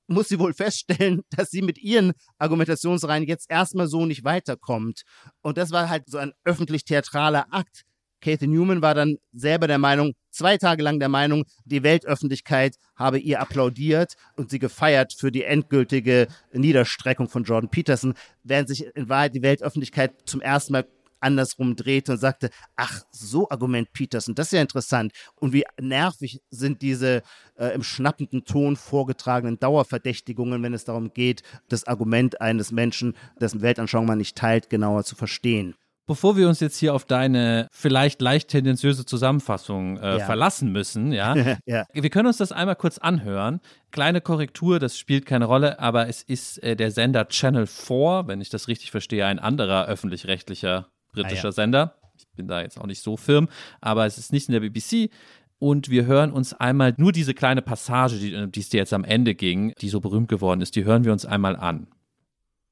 muss sie wohl feststellen, <laughs> dass sie mit ihren Argumentationsreihen jetzt erstmal so nicht weiterkommt. Und das war halt so ein öffentlich-theatraler Akt. Kathy Newman war dann selber der Meinung, zwei Tage lang der Meinung, die Weltöffentlichkeit habe ihr applaudiert und sie gefeiert für die endgültige Niederstreckung von Jordan Peterson, während sich in Wahrheit die Weltöffentlichkeit zum ersten Mal andersrum drehte und sagte, ach, so Argument Peterson, das ist ja interessant. Und wie nervig sind diese äh, im schnappenden Ton vorgetragenen Dauerverdächtigungen, wenn es darum geht, das Argument eines Menschen, dessen Weltanschauung man nicht teilt, genauer zu verstehen. Bevor wir uns jetzt hier auf deine vielleicht leicht tendenziöse Zusammenfassung äh, ja. verlassen müssen, ja, <laughs> ja, wir können uns das einmal kurz anhören. Kleine Korrektur, das spielt keine Rolle, aber es ist äh, der Sender Channel 4, wenn ich das richtig verstehe, ein anderer öffentlich-rechtlicher britischer ah, ja. Sender. Ich bin da jetzt auch nicht so firm, aber es ist nicht in der BBC. Und wir hören uns einmal nur diese kleine Passage, die, die es dir jetzt am Ende ging, die so berühmt geworden ist, die hören wir uns einmal an.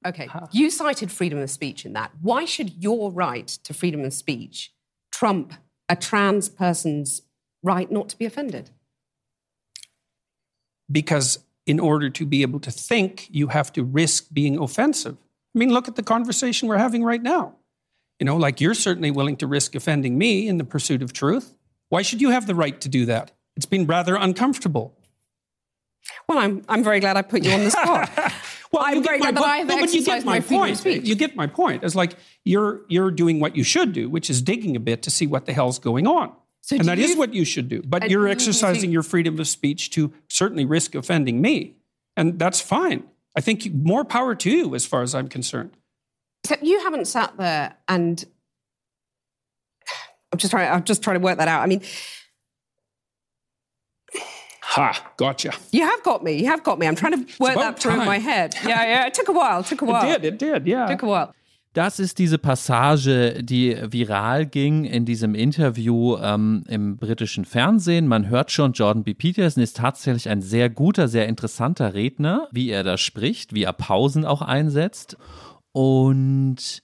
Okay, you cited freedom of speech in that. Why should your right to freedom of speech trump a trans person's right not to be offended? Because in order to be able to think, you have to risk being offensive. I mean, look at the conversation we're having right now. You know, like you're certainly willing to risk offending me in the pursuit of truth. Why should you have the right to do that? It's been rather uncomfortable. Well, I'm, I'm very glad I put you on the spot. <laughs> well, I'm very glad that I've no, but you get my, my point. You get my point. It's like you're you're doing what you should do, which is digging a bit to see what the hell's going on. So and that you, is what you should do. But you're exercising your freedom of speech to certainly risk offending me. And that's fine. I think more power to you as far as I'm concerned. Except you haven't sat there and I'm just trying. I'm just trying to work that out. I mean, ha, gotcha. You have got me. You have got me. I'm trying to work that through time. my head. Yeah, yeah. It took a while. It took a while. It did. It did. Yeah. It took a while. Das ist diese Passage, die viral ging in diesem Interview ähm, im britischen Fernsehen. Man hört schon, Jordan B. Peterson ist tatsächlich ein sehr guter, sehr interessanter Redner, wie er da spricht, wie er Pausen auch einsetzt. Und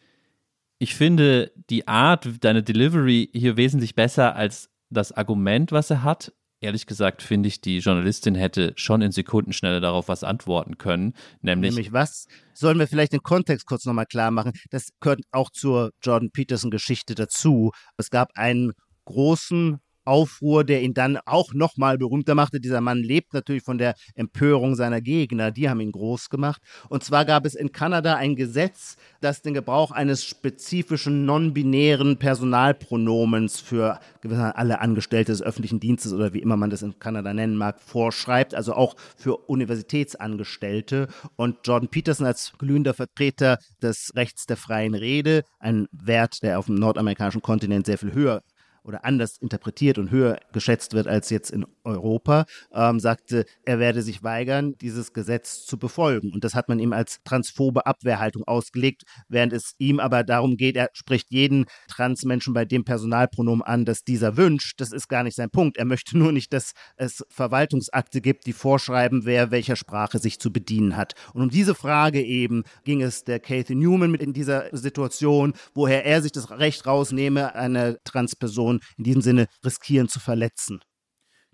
ich finde die Art, deine Delivery hier wesentlich besser als das Argument, was er hat. Ehrlich gesagt finde ich, die Journalistin hätte schon in Sekundenschnelle darauf was antworten können. Nämlich, nämlich was? Sollen wir vielleicht den Kontext kurz nochmal klar machen? Das gehört auch zur Jordan Peterson-Geschichte dazu. Es gab einen großen Aufruhr, der ihn dann auch nochmal berühmter machte. Dieser Mann lebt natürlich von der Empörung seiner Gegner, die haben ihn groß gemacht. Und zwar gab es in Kanada ein Gesetz, das den Gebrauch eines spezifischen non-binären Personalpronomens für alle Angestellte des öffentlichen Dienstes oder wie immer man das in Kanada nennen mag, vorschreibt, also auch für Universitätsangestellte. Und Jordan Peterson als glühender Vertreter des Rechts der freien Rede, ein Wert, der auf dem nordamerikanischen Kontinent sehr viel höher oder anders interpretiert und höher geschätzt wird als jetzt in Europa, ähm, sagte, er werde sich weigern, dieses Gesetz zu befolgen. Und das hat man ihm als transphobe Abwehrhaltung ausgelegt, während es ihm aber darum geht, er spricht jeden Transmenschen bei dem Personalpronomen an, das dieser wünscht. Das ist gar nicht sein Punkt. Er möchte nur nicht, dass es Verwaltungsakte gibt, die vorschreiben, wer welcher Sprache sich zu bedienen hat. Und um diese Frage eben ging es der Kathy Newman mit in dieser Situation, woher er sich das Recht rausnehme, eine Transperson in diesem Sinne riskieren zu verletzen.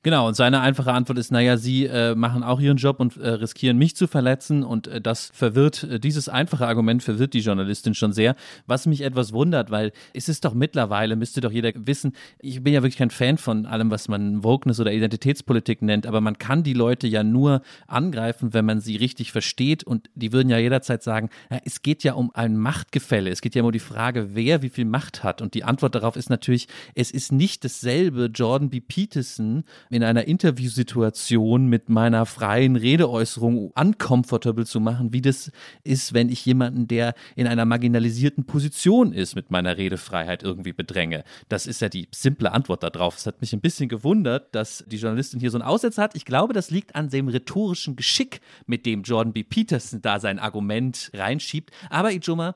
Genau, und seine einfache Antwort ist, naja, sie äh, machen auch ihren Job und äh, riskieren mich zu verletzen und äh, das verwirrt, äh, dieses einfache Argument verwirrt die Journalistin schon sehr, was mich etwas wundert, weil es ist doch mittlerweile, müsste doch jeder wissen, ich bin ja wirklich kein Fan von allem, was man Wokeness oder Identitätspolitik nennt, aber man kann die Leute ja nur angreifen, wenn man sie richtig versteht und die würden ja jederzeit sagen, ja, es geht ja um ein Machtgefälle, es geht ja um die Frage, wer wie viel Macht hat. Und die Antwort darauf ist natürlich, es ist nicht dasselbe Jordan B. Peterson in einer Interviewsituation mit meiner freien Redeäußerung uncomfortable zu machen, wie das ist, wenn ich jemanden, der in einer marginalisierten Position ist, mit meiner Redefreiheit irgendwie bedränge. Das ist ja die simple Antwort darauf. Es hat mich ein bisschen gewundert, dass die Journalistin hier so einen Aussetzer hat. Ich glaube, das liegt an dem rhetorischen Geschick, mit dem Jordan B. Peterson da sein Argument reinschiebt. Aber Ijoma,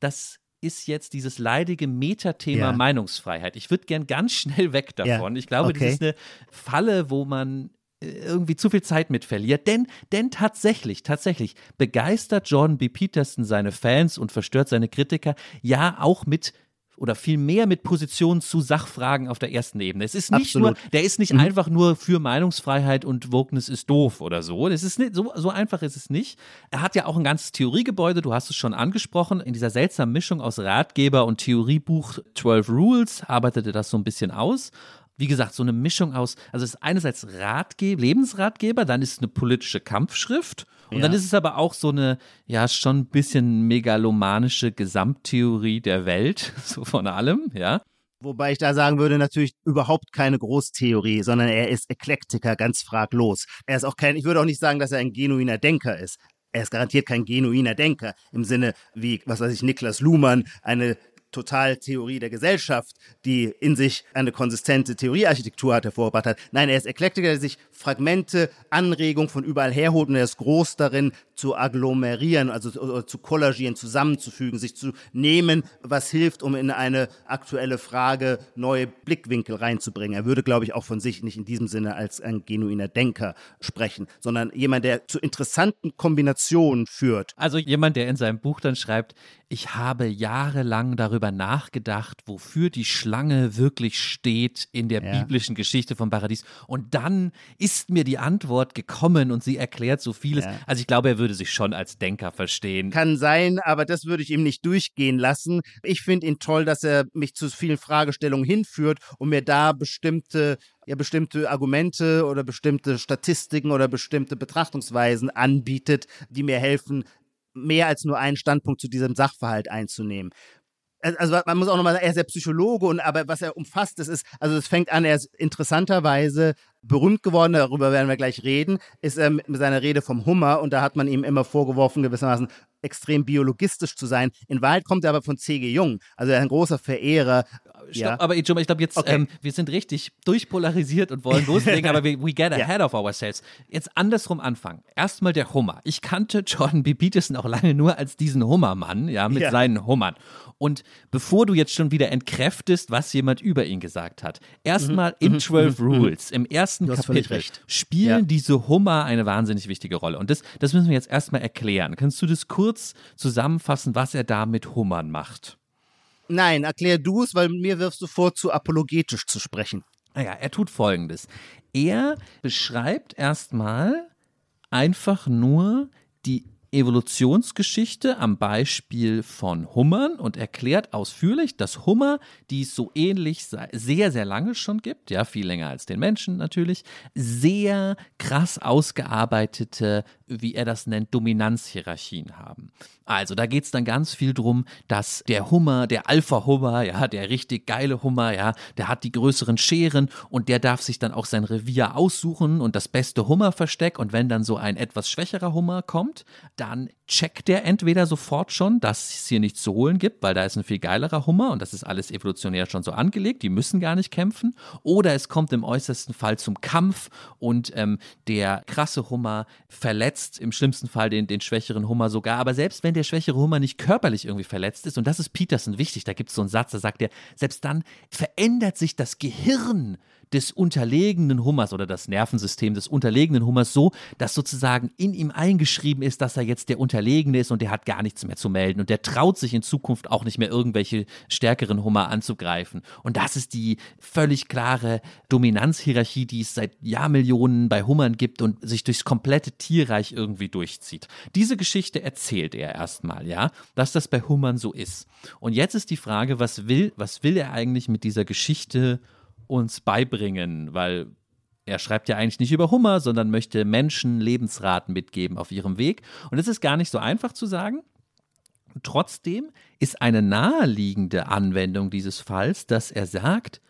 das ist jetzt dieses leidige Metathema ja. Meinungsfreiheit. Ich würde gern ganz schnell weg davon. Ja. Ich glaube, okay. das ist eine Falle, wo man äh, irgendwie zu viel Zeit mit verliert. Denn, denn tatsächlich, tatsächlich begeistert Jordan B. Peterson seine Fans und verstört seine Kritiker ja auch mit oder viel mehr mit Positionen zu Sachfragen auf der ersten Ebene. Es ist nicht Absolut. nur, der ist nicht mhm. einfach nur für Meinungsfreiheit und Wokeness ist doof oder so. Das ist nicht, so, so einfach ist es nicht. Er hat ja auch ein ganzes Theoriegebäude, du hast es schon angesprochen, in dieser seltsamen Mischung aus Ratgeber und Theoriebuch 12 Rules arbeitete das so ein bisschen aus wie gesagt, so eine Mischung aus, also es ist einerseits Ratgeber, Lebensratgeber, dann ist es eine politische Kampfschrift und ja. dann ist es aber auch so eine, ja, schon ein bisschen megalomanische Gesamttheorie der Welt, <laughs> so von allem, ja. Wobei ich da sagen würde, natürlich überhaupt keine Großtheorie, sondern er ist Eklektiker, ganz fraglos. Er ist auch kein, ich würde auch nicht sagen, dass er ein genuiner Denker ist. Er ist garantiert kein genuiner Denker im Sinne wie, was weiß ich, Niklas Luhmann, eine Totaltheorie der Gesellschaft, die in sich eine konsistente Theoriearchitektur hat, hervorgebracht hat. Nein, er ist Eklektiker, der sich Fragmente, Anregungen von überall herholt und er ist groß darin, zu agglomerieren, also zu kollagieren, zusammenzufügen, sich zu nehmen, was hilft, um in eine aktuelle Frage neue Blickwinkel reinzubringen. Er würde, glaube ich, auch von sich nicht in diesem Sinne als ein genuiner Denker sprechen, sondern jemand, der zu interessanten Kombinationen führt. Also jemand, der in seinem Buch dann schreibt, ich habe jahrelang darüber nachgedacht, wofür die Schlange wirklich steht in der ja. biblischen Geschichte vom Paradies. Und dann ist mir die Antwort gekommen und sie erklärt so vieles. Ja. Also ich glaube, er würde sich schon als Denker verstehen. Kann sein, aber das würde ich ihm nicht durchgehen lassen. Ich finde ihn toll, dass er mich zu vielen Fragestellungen hinführt und mir da bestimmte ja bestimmte Argumente oder bestimmte Statistiken oder bestimmte Betrachtungsweisen anbietet, die mir helfen, mehr als nur einen Standpunkt zu diesem Sachverhalt einzunehmen also man muss auch nochmal sagen, er ist ja Psychologe und aber was er umfasst, das ist, also es fängt an, er ist interessanterweise berühmt geworden, darüber werden wir gleich reden, ist er mit seiner Rede vom Hummer und da hat man ihm immer vorgeworfen, gewissermaßen extrem biologistisch zu sein. In Wahrheit kommt er aber von C.G. Jung, also ein großer Verehrer. Stopp, ja. aber ich glaube jetzt, okay. ähm, wir sind richtig durchpolarisiert und wollen loslegen, <laughs> aber we, we get ahead ja. of ourselves. Jetzt andersrum anfangen. Erstmal der Hummer. Ich kannte Jordan B. Peterson auch lange nur als diesen Hummermann, ja, mit ja. seinen Hummern. Und bevor du jetzt schon wieder entkräftest, was jemand über ihn gesagt hat, erstmal mhm. in 12 mhm. Rules, im ersten Kapitel, spielen ja. diese Hummer eine wahnsinnig wichtige Rolle. Und das, das müssen wir jetzt erstmal erklären. Kannst du das kurz zusammenfassen, was er da mit Hummern macht? Nein, erklär du es, weil mir wirfst du vor, zu apologetisch zu sprechen. Naja, er tut folgendes. Er beschreibt erstmal einfach nur die Evolutionsgeschichte am Beispiel von Hummern und erklärt ausführlich, dass Hummer, die es so ähnlich sehr, sehr lange schon gibt, ja, viel länger als den Menschen natürlich, sehr krass ausgearbeitete, wie er das nennt, Dominanzhierarchien haben. Also da geht es dann ganz viel drum, dass der Hummer, der Alpha-Hummer, ja, der richtig geile Hummer, ja, der hat die größeren Scheren und der darf sich dann auch sein Revier aussuchen und das beste Hummerversteck. Und wenn dann so ein etwas schwächerer Hummer kommt, dann checkt der entweder sofort schon, dass es hier nichts zu holen gibt, weil da ist ein viel geilerer Hummer und das ist alles evolutionär schon so angelegt, die müssen gar nicht kämpfen. Oder es kommt im äußersten Fall zum Kampf und ähm, der krasse Hummer verletzt im schlimmsten Fall den, den schwächeren Hummer sogar. Aber selbst wenn der schwächere Hummer nicht körperlich irgendwie verletzt ist, und das ist Peterson wichtig, da gibt es so einen Satz, da sagt er, selbst dann verändert sich das Gehirn des unterlegenen Hummers oder das Nervensystem des unterlegenen Hummers so, dass sozusagen in ihm eingeschrieben ist, dass er jetzt der Unterlegene ist und der hat gar nichts mehr zu melden und der traut sich in Zukunft auch nicht mehr irgendwelche stärkeren Hummer anzugreifen. Und das ist die völlig klare Dominanzhierarchie, die es seit Jahrmillionen bei Hummern gibt und sich durchs komplette Tierreich irgendwie durchzieht. Diese Geschichte erzählt er erstmal, ja, dass das bei Hummern so ist. Und jetzt ist die Frage, was will, was will er eigentlich mit dieser Geschichte uns beibringen? Weil er schreibt ja eigentlich nicht über Hummer, sondern möchte Menschen Lebensraten mitgeben auf ihrem Weg. Und es ist gar nicht so einfach zu sagen. Trotzdem ist eine naheliegende Anwendung dieses Falls, dass er sagt,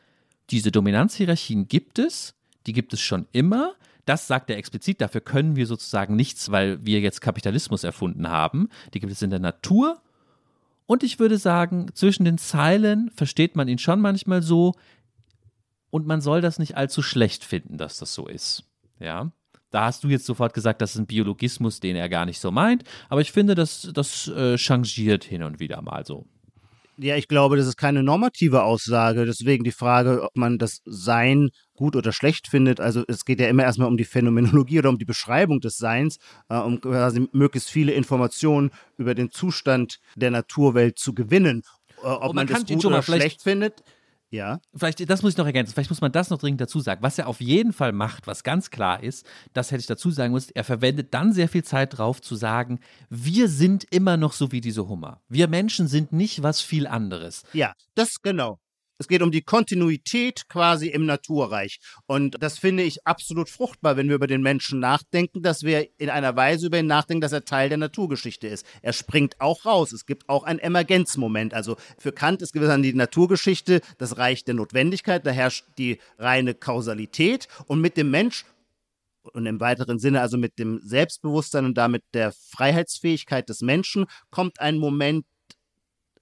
diese Dominanzhierarchien gibt es, die gibt es schon immer. Das sagt er explizit, dafür können wir sozusagen nichts, weil wir jetzt Kapitalismus erfunden haben. Die gibt es in der Natur. Und ich würde sagen, zwischen den Zeilen versteht man ihn schon manchmal so, und man soll das nicht allzu schlecht finden, dass das so ist. Ja. Da hast du jetzt sofort gesagt, das ist ein Biologismus, den er gar nicht so meint, aber ich finde, das, das äh, changiert hin und wieder mal so. Ja, ich glaube, das ist keine normative Aussage. Deswegen die Frage, ob man das Sein gut oder schlecht findet. Also es geht ja immer erstmal um die Phänomenologie oder um die Beschreibung des Seins, äh, um quasi möglichst viele Informationen über den Zustand der Naturwelt zu gewinnen. Äh, ob man, man das gut oder schlecht findet, ja. Vielleicht, das muss ich noch ergänzen, vielleicht muss man das noch dringend dazu sagen. Was er auf jeden Fall macht, was ganz klar ist, das hätte ich dazu sagen müssen, er verwendet dann sehr viel Zeit drauf zu sagen, wir sind immer noch so wie diese Hummer. Wir Menschen sind nicht was viel anderes. Ja, das genau. Es geht um die Kontinuität quasi im Naturreich. Und das finde ich absolut fruchtbar, wenn wir über den Menschen nachdenken, dass wir in einer Weise über ihn nachdenken, dass er Teil der Naturgeschichte ist. Er springt auch raus. Es gibt auch einen Emergenzmoment. Also für Kant ist gewissermaßen die Naturgeschichte das Reich der Notwendigkeit. Da herrscht die reine Kausalität. Und mit dem Mensch und im weiteren Sinne also mit dem Selbstbewusstsein und damit der Freiheitsfähigkeit des Menschen kommt ein Moment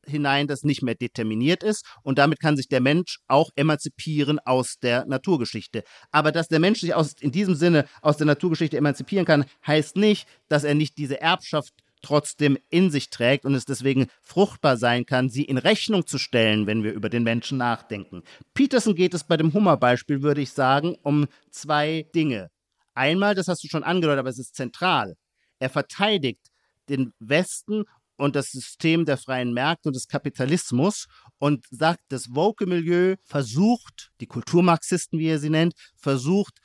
hinein, das nicht mehr determiniert ist. Und damit kann sich der Mensch auch emanzipieren aus der Naturgeschichte. Aber dass der Mensch sich aus, in diesem Sinne aus der Naturgeschichte emanzipieren kann, heißt nicht, dass er nicht diese Erbschaft trotzdem in sich trägt und es deswegen fruchtbar sein kann, sie in Rechnung zu stellen, wenn wir über den Menschen nachdenken. Peterson geht es bei dem Hummerbeispiel, würde ich sagen, um zwei Dinge. Einmal, das hast du schon angedeutet, aber es ist zentral. Er verteidigt den Westen und das System der freien Märkte und des Kapitalismus und sagt, das Woke-Milieu versucht, die Kulturmarxisten, wie er sie nennt, versucht,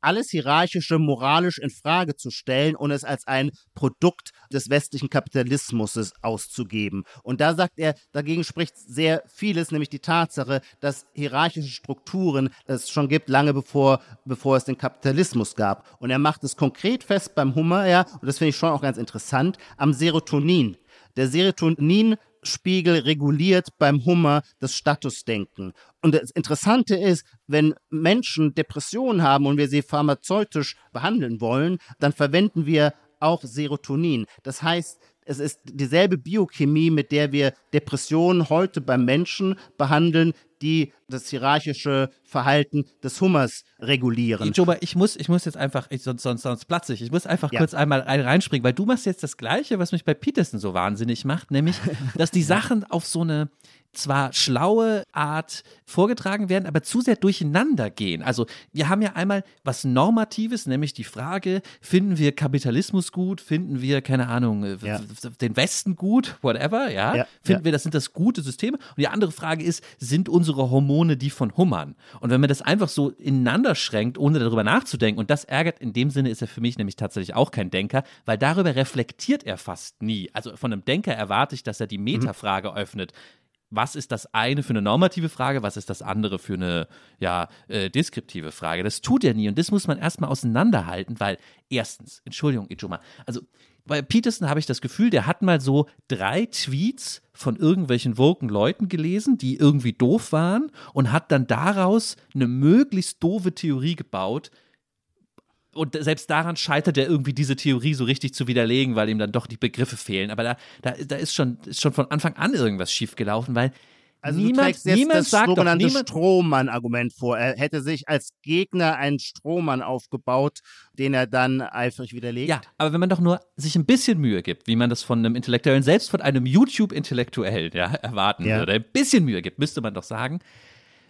alles Hierarchische moralisch in Frage zu stellen und es als ein Produkt des westlichen Kapitalismus auszugeben. Und da sagt er, dagegen spricht sehr vieles, nämlich die Tatsache, dass hierarchische Strukturen es schon gibt, lange bevor, bevor es den Kapitalismus gab. Und er macht es konkret fest beim Hummer, ja, und das finde ich schon auch ganz interessant, am Serotonin. Der Serotonin Spiegel reguliert beim Hummer das Statusdenken. Und das Interessante ist, wenn Menschen Depressionen haben und wir sie pharmazeutisch behandeln wollen, dann verwenden wir auch Serotonin. Das heißt, es ist dieselbe Biochemie, mit der wir Depressionen heute beim Menschen behandeln, die das hierarchische Verhalten des Hummers regulieren. Joba, ich muss, ich muss jetzt einfach, ich, sonst, sonst, sonst platze ich. Ich muss einfach ja. kurz einmal reinspringen, weil du machst jetzt das Gleiche, was mich bei Peterson so wahnsinnig macht, nämlich, <laughs> dass die Sachen auf so eine, zwar schlaue Art vorgetragen werden, aber zu sehr durcheinander gehen. Also wir haben ja einmal was Normatives, nämlich die Frage, finden wir Kapitalismus gut, finden wir, keine Ahnung, ja. den Westen gut, whatever, ja? ja finden wir, das sind das gute Systeme? Und die andere Frage ist, sind unsere Hormone die von Hummern? Und wenn man das einfach so ineinander schränkt, ohne darüber nachzudenken, und das ärgert, in dem Sinne ist er für mich nämlich tatsächlich auch kein Denker, weil darüber reflektiert er fast nie. Also von einem Denker erwarte ich, dass er die. Metafrage mhm. öffnet was ist das eine für eine normative Frage, was ist das andere für eine ja, äh, deskriptive Frage. Das tut er nie und das muss man erstmal auseinanderhalten, weil erstens, Entschuldigung, Ijoma, also bei Peterson habe ich das Gefühl, der hat mal so drei Tweets von irgendwelchen woken Leuten gelesen, die irgendwie doof waren und hat dann daraus eine möglichst doofe Theorie gebaut, und selbst daran scheitert er irgendwie diese Theorie so richtig zu widerlegen, weil ihm dann doch die Begriffe fehlen. Aber da, da, da ist, schon, ist schon von Anfang an irgendwas schiefgelaufen, weil also niemand, niemand das sagt sogenannte Strohmann-Argument vor. Er hätte sich als Gegner einen Strohmann aufgebaut, den er dann eifrig widerlegt. Ja, aber wenn man doch nur sich ein bisschen Mühe gibt, wie man das von einem Intellektuellen, selbst von einem YouTube-Intellektuellen ja, erwarten ja. würde, ein bisschen Mühe gibt, müsste man doch sagen,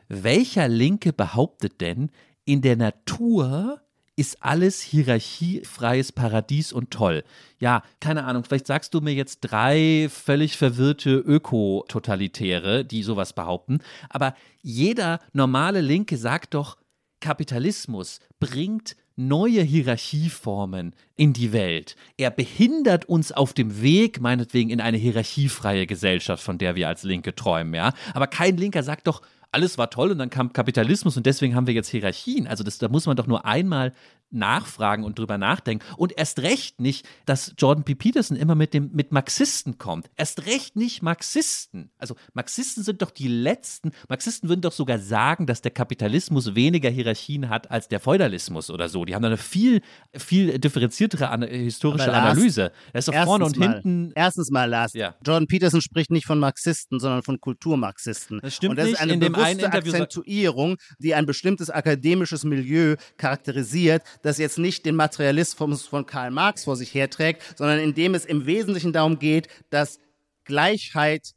welcher Linke behauptet denn, in der Natur ist alles hierarchiefreies Paradies und toll. Ja, keine Ahnung, vielleicht sagst du mir jetzt drei völlig verwirrte Öko-Totalitäre, die sowas behaupten, aber jeder normale Linke sagt doch, Kapitalismus bringt neue Hierarchieformen in die Welt. Er behindert uns auf dem Weg, meinetwegen, in eine hierarchiefreie Gesellschaft, von der wir als Linke träumen, ja. Aber kein Linker sagt doch, alles war toll und dann kam Kapitalismus und deswegen haben wir jetzt Hierarchien. Also das, da muss man doch nur einmal nachfragen und drüber nachdenken. Und erst recht nicht, dass Jordan P. Peterson immer mit dem mit Marxisten kommt. Erst recht nicht Marxisten. Also Marxisten sind doch die letzten. Marxisten würden doch sogar sagen, dass der Kapitalismus weniger Hierarchien hat als der Feudalismus oder so. Die haben da eine viel viel differenziertere an, historische Lars, Analyse. Das ist doch vorne und mal, hinten. Erstens mal, Lars. Ja. Jordan Peterson spricht nicht von Marxisten, sondern von Kulturmarxisten. Das stimmt und das nicht. ist eine In bewusste Akzentuierung, die ein bestimmtes akademisches Milieu charakterisiert das jetzt nicht den Materialismus von Karl Marx vor sich herträgt, sondern indem es im Wesentlichen darum geht, dass Gleichheit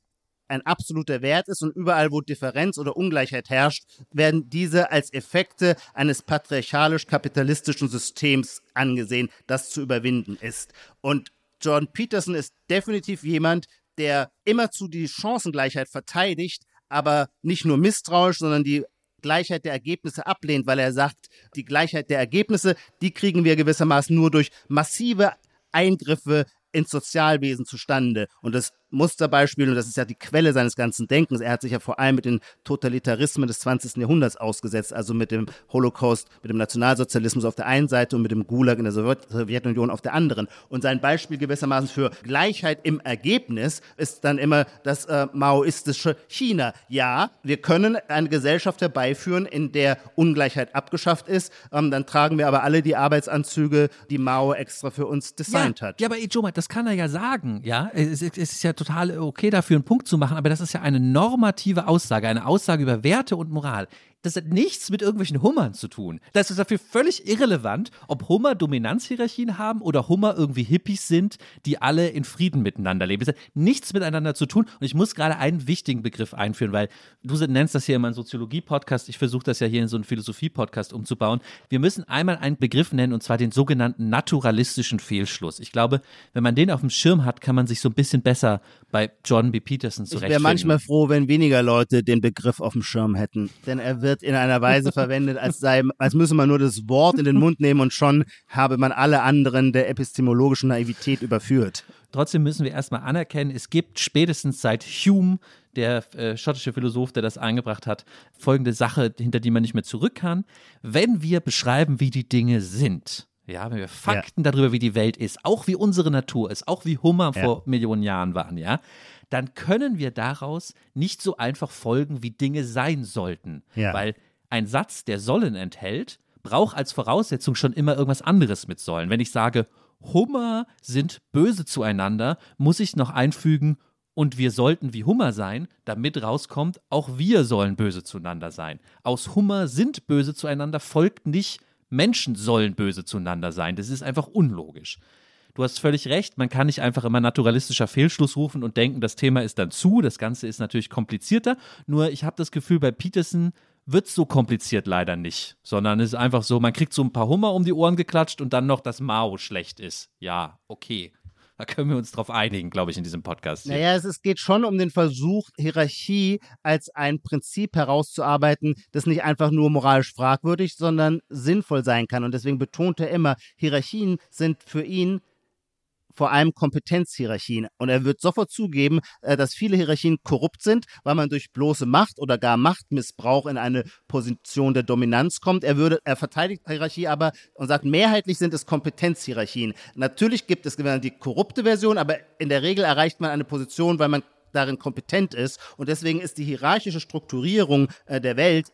ein absoluter Wert ist und überall, wo Differenz oder Ungleichheit herrscht, werden diese als Effekte eines patriarchalisch-kapitalistischen Systems angesehen, das zu überwinden ist. Und John Peterson ist definitiv jemand, der immerzu die Chancengleichheit verteidigt, aber nicht nur misstrauisch, sondern die Gleichheit der Ergebnisse ablehnt, weil er sagt, die Gleichheit der Ergebnisse, die kriegen wir gewissermaßen nur durch massive Eingriffe ins Sozialwesen zustande. Und das Musterbeispiel, und das ist ja die Quelle seines ganzen Denkens. Er hat sich ja vor allem mit den Totalitarismen des 20. Jahrhunderts ausgesetzt, also mit dem Holocaust, mit dem Nationalsozialismus auf der einen Seite und mit dem Gulag in der Sowjetunion auf der anderen. Und sein Beispiel gewissermaßen für Gleichheit im Ergebnis ist dann immer das äh, maoistische China. Ja, wir können eine Gesellschaft herbeiführen, in der Ungleichheit abgeschafft ist. Ähm, dann tragen wir aber alle die Arbeitsanzüge, die Mao extra für uns designt ja, hat. Ja, aber Ijoma, das kann er ja sagen, ja. Es, es ist ja total okay dafür, einen Punkt zu machen, aber das ist ja eine normative Aussage, eine Aussage über Werte und Moral. Das hat nichts mit irgendwelchen Hummern zu tun. Das ist dafür völlig irrelevant, ob Hummer Dominanzhierarchien haben oder Hummer irgendwie Hippies sind, die alle in Frieden miteinander leben. Das hat nichts miteinander zu tun. Und ich muss gerade einen wichtigen Begriff einführen, weil du nennst das hier immer einen Soziologie-Podcast. Ich versuche das ja hier in so einen Philosophie-Podcast umzubauen. Wir müssen einmal einen Begriff nennen, und zwar den sogenannten naturalistischen Fehlschluss. Ich glaube, wenn man den auf dem Schirm hat, kann man sich so ein bisschen besser bei John B. Peterson zurechtfinden. Ich wäre manchmal froh, wenn weniger Leute den Begriff auf dem Schirm hätten. Denn er wird wird in einer Weise verwendet, als, sei, als müsse man nur das Wort in den Mund nehmen und schon habe man alle anderen der epistemologischen Naivität überführt. Trotzdem müssen wir erstmal anerkennen, es gibt spätestens seit Hume, der äh, schottische Philosoph, der das eingebracht hat, folgende Sache, hinter die man nicht mehr zurück kann. Wenn wir beschreiben, wie die Dinge sind, ja, wenn wir Fakten ja. darüber, wie die Welt ist, auch wie unsere Natur ist, auch wie Hummer ja. vor Millionen Jahren waren, ja, dann können wir daraus nicht so einfach folgen, wie Dinge sein sollten. Ja. Weil ein Satz, der sollen enthält, braucht als Voraussetzung schon immer irgendwas anderes mit sollen. Wenn ich sage, Hummer sind böse zueinander, muss ich noch einfügen, und wir sollten wie Hummer sein, damit rauskommt, auch wir sollen böse zueinander sein. Aus Hummer sind böse zueinander folgt nicht, Menschen sollen böse zueinander sein. Das ist einfach unlogisch. Du hast völlig recht, man kann nicht einfach immer naturalistischer Fehlschluss rufen und denken, das Thema ist dann zu. Das Ganze ist natürlich komplizierter. Nur ich habe das Gefühl, bei Peterson wird es so kompliziert leider nicht, sondern es ist einfach so, man kriegt so ein paar Hummer um die Ohren geklatscht und dann noch, dass Mao schlecht ist. Ja, okay. Da können wir uns drauf einigen, glaube ich, in diesem Podcast. Hier. Naja, es, es geht schon um den Versuch, Hierarchie als ein Prinzip herauszuarbeiten, das nicht einfach nur moralisch fragwürdig, sondern sinnvoll sein kann. Und deswegen betont er immer, Hierarchien sind für ihn vor allem Kompetenzhierarchien. Und er wird sofort zugeben, äh, dass viele Hierarchien korrupt sind, weil man durch bloße Macht oder gar Machtmissbrauch in eine Position der Dominanz kommt. Er würde, er verteidigt Hierarchie aber und sagt, mehrheitlich sind es Kompetenzhierarchien. Natürlich gibt es die korrupte Version, aber in der Regel erreicht man eine Position, weil man darin kompetent ist. Und deswegen ist die hierarchische Strukturierung äh, der Welt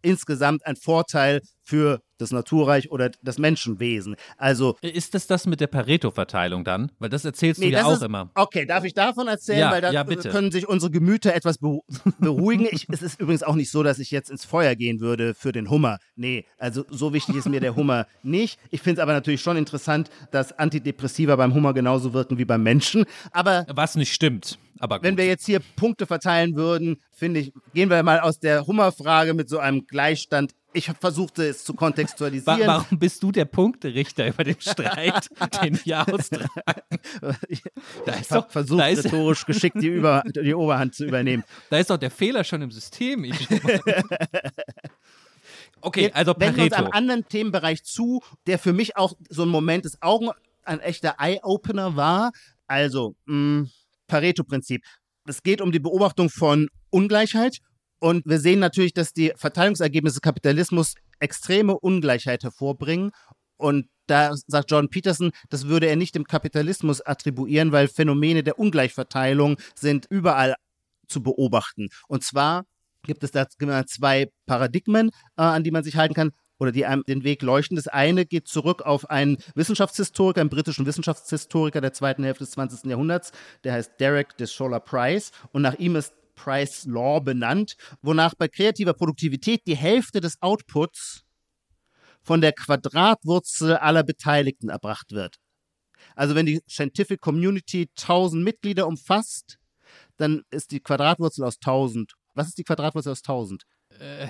insgesamt ein Vorteil für das Naturreich oder das Menschenwesen. Also ist das das mit der Pareto-Verteilung dann? Weil das erzählst nee, du ja auch ist, immer. Okay, darf ich davon erzählen? Ja, Weil da ja, können sich unsere Gemüter etwas <laughs> beruhigen. ich, es ist übrigens auch nicht so, dass ich jetzt ins Feuer gehen würde für den Hummer. Nee, also so wichtig ist mir der Hummer <laughs> nicht. Ich finde es aber natürlich schon interessant, dass Antidepressiva beim Hummer genauso wirken wie beim Menschen. Aber was nicht stimmt. Aber wenn wir jetzt hier Punkte verteilen würden, finde ich, gehen wir mal aus der Hummerfrage mit so einem Gleichstand. Ich versuchte es zu kontextualisieren. warum bist du der Punkterichter über den Streit, <laughs> den wir austragen? Da ist habe doch, versucht, da ist, rhetorisch geschickt die, Über die Oberhand zu übernehmen. da ist doch der Fehler schon im System. <laughs> Okay, also Wenden wir uns Pareto. einem anderen Themenbereich zu, der für mich auch so ein Moment des Augen, ein echter Eye-Opener war. Also, mh, Pareto-Prinzip. Es geht um die Beobachtung von Ungleichheit. Und wir sehen natürlich, dass die Verteilungsergebnisse Kapitalismus extreme Ungleichheit hervorbringen. Und da sagt John Peterson, das würde er nicht dem Kapitalismus attribuieren, weil Phänomene der Ungleichverteilung sind überall zu beobachten. Und zwar gibt es da zwei Paradigmen, äh, an die man sich halten kann oder die einem den Weg leuchten. Das eine geht zurück auf einen Wissenschaftshistoriker, einen britischen Wissenschaftshistoriker der zweiten Hälfte des 20. Jahrhunderts, der heißt Derek Deshola Price und nach ihm ist Price Law benannt, wonach bei kreativer Produktivität die Hälfte des Outputs von der Quadratwurzel aller Beteiligten erbracht wird. Also wenn die Scientific Community 1000 Mitglieder umfasst, dann ist die Quadratwurzel aus 1000. Was ist die Quadratwurzel aus 1000? <laughs>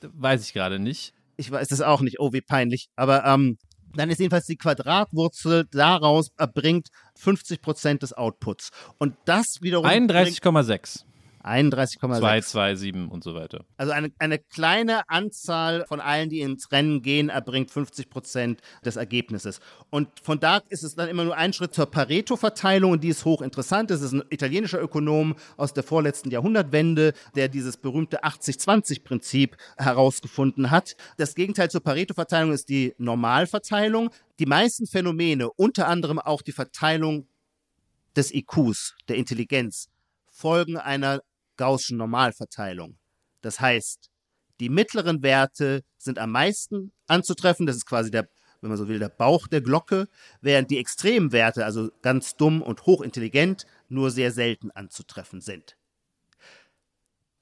Weiß ich gerade nicht. Ich weiß das auch nicht. Oh, wie peinlich. Aber ähm, dann ist jedenfalls die Quadratwurzel daraus erbringt 50 Prozent des Outputs. Und das wiederum. 31,6. 31,6. 227 und so weiter. Also eine, eine kleine Anzahl von allen, die ins Rennen gehen, erbringt 50 Prozent des Ergebnisses. Und von da ist es dann immer nur ein Schritt zur Pareto-Verteilung und die ist hochinteressant. Das ist ein italienischer Ökonom aus der vorletzten Jahrhundertwende, der dieses berühmte 80-20-Prinzip herausgefunden hat. Das Gegenteil zur Pareto-Verteilung ist die Normalverteilung. Die meisten Phänomene, unter anderem auch die Verteilung des IQs, der Intelligenz, folgen einer Gaußschen Normalverteilung. Das heißt, die mittleren Werte sind am meisten anzutreffen. Das ist quasi der, wenn man so will, der Bauch der Glocke, während die extremen Werte, also ganz dumm und hochintelligent, nur sehr selten anzutreffen sind.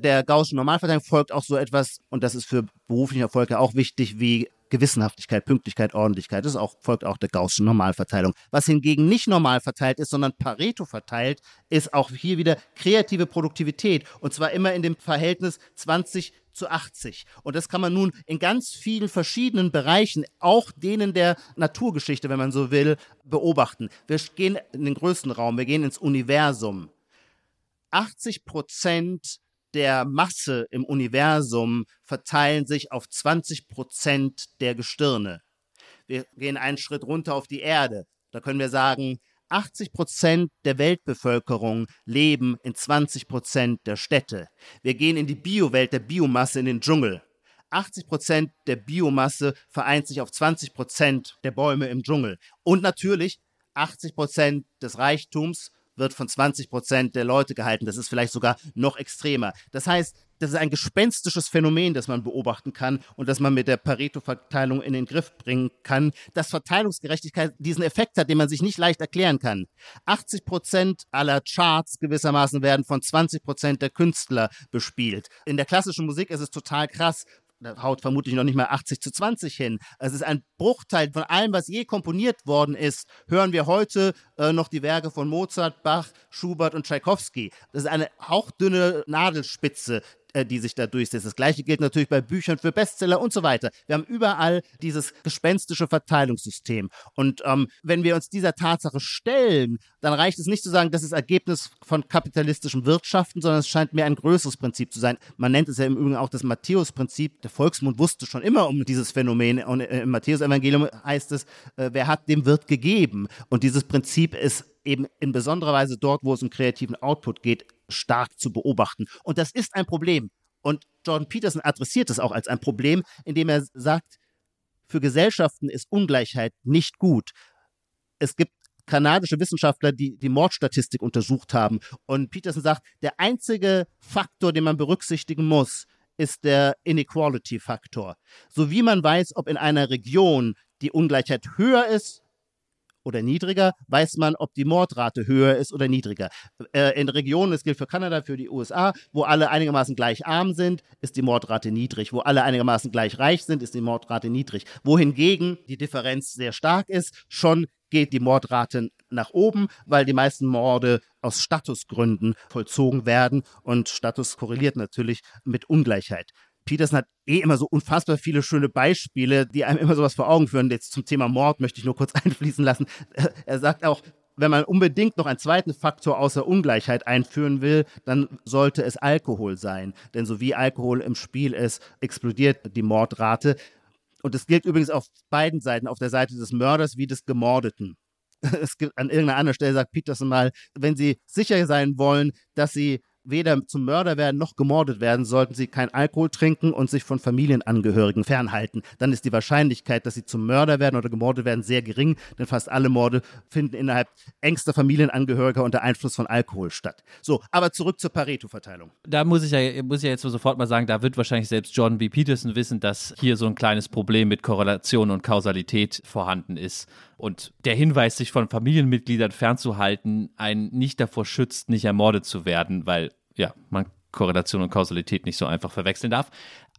Der Gaußschen Normalverteilung folgt auch so etwas, und das ist für beruflichen Erfolg ja auch wichtig, wie Gewissenhaftigkeit, Pünktlichkeit, Ordentlichkeit. Das auch, folgt auch der Gaußschen Normalverteilung. Was hingegen nicht normal verteilt ist, sondern Pareto verteilt, ist auch hier wieder kreative Produktivität. Und zwar immer in dem Verhältnis 20 zu 80. Und das kann man nun in ganz vielen verschiedenen Bereichen, auch denen der Naturgeschichte, wenn man so will, beobachten. Wir gehen in den größten Raum, wir gehen ins Universum. 80 Prozent der Masse im Universum verteilen sich auf 20 Prozent der Gestirne. Wir gehen einen Schritt runter auf die Erde. Da können wir sagen, 80 Prozent der Weltbevölkerung leben in 20 Prozent der Städte. Wir gehen in die Biowelt der Biomasse in den Dschungel. 80 Prozent der Biomasse vereint sich auf 20 Prozent der Bäume im Dschungel. Und natürlich 80 Prozent des Reichtums wird von 20 Prozent der Leute gehalten. Das ist vielleicht sogar noch extremer. Das heißt, das ist ein gespenstisches Phänomen, das man beobachten kann und das man mit der Pareto-Verteilung in den Griff bringen kann, dass Verteilungsgerechtigkeit diesen Effekt hat, den man sich nicht leicht erklären kann. 80 Prozent aller Charts gewissermaßen werden von 20 Prozent der Künstler bespielt. In der klassischen Musik ist es total krass haut vermutlich noch nicht mal 80 zu 20 hin. Es ist ein Bruchteil von allem, was je komponiert worden ist. Hören wir heute äh, noch die Werke von Mozart, Bach, Schubert und Tschaikowski. Das ist eine hauchdünne Nadelspitze, äh, die sich da durchsetzt. Das gleiche gilt natürlich bei Büchern für Bestseller und so weiter. Wir haben überall dieses gespenstische Verteilungssystem. Und ähm, wenn wir uns dieser Tatsache stellen, dann reicht es nicht zu sagen, das ist Ergebnis von kapitalistischem Wirtschaften, sondern es scheint mir ein größeres Prinzip zu sein. Man nennt es ja im Übrigen auch das Matthäus-Prinzip. Der Volksmund wusste schon immer um dieses Phänomen. Und äh, im Matthäus-Evangelium heißt es, äh, wer hat, dem wird gegeben. Und dieses Prinzip ist eben in besonderer Weise dort, wo es um kreativen Output geht, stark zu beobachten. Und das ist ein Problem. Und Jordan Peterson adressiert es auch als ein Problem, indem er sagt, für Gesellschaften ist Ungleichheit nicht gut. Es gibt kanadische Wissenschaftler, die die Mordstatistik untersucht haben. Und Peterson sagt, der einzige Faktor, den man berücksichtigen muss, ist der Inequality-Faktor. So wie man weiß, ob in einer Region die Ungleichheit höher ist oder niedriger, weiß man, ob die Mordrate höher ist oder niedriger. Äh, in Regionen, das gilt für Kanada, für die USA, wo alle einigermaßen gleich arm sind, ist die Mordrate niedrig. Wo alle einigermaßen gleich reich sind, ist die Mordrate niedrig. Wohingegen die Differenz sehr stark ist, schon geht die Mordrate nach oben, weil die meisten Morde aus Statusgründen vollzogen werden und Status korreliert natürlich mit Ungleichheit. Peterson hat eh immer so unfassbar viele schöne Beispiele, die einem immer sowas vor Augen führen. Jetzt zum Thema Mord möchte ich nur kurz <laughs> einfließen lassen. Er sagt auch, wenn man unbedingt noch einen zweiten Faktor außer Ungleichheit einführen will, dann sollte es Alkohol sein. Denn so wie Alkohol im Spiel ist, explodiert die Mordrate. Und das gilt übrigens auf beiden Seiten, auf der Seite des Mörders wie des Gemordeten. <laughs> Es gibt an irgendeiner anderen Stelle sagt Peterson mal, wenn Sie sicher sein wollen, dass Sie weder zum Mörder werden noch gemordet werden, sollten sie kein Alkohol trinken und sich von Familienangehörigen fernhalten. Dann ist die Wahrscheinlichkeit, dass sie zum Mörder werden oder gemordet werden, sehr gering, denn fast alle Morde finden innerhalb engster Familienangehöriger unter Einfluss von Alkohol statt. So, aber zurück zur Pareto-Verteilung. Da muss ich ja, muss ich ja jetzt sofort mal sagen, da wird wahrscheinlich selbst John B. Peterson wissen, dass hier so ein kleines Problem mit Korrelation und Kausalität vorhanden ist. Und der Hinweis, sich von Familienmitgliedern fernzuhalten, einen nicht davor schützt, nicht ermordet zu werden, weil ja, man Korrelation und Kausalität nicht so einfach verwechseln darf.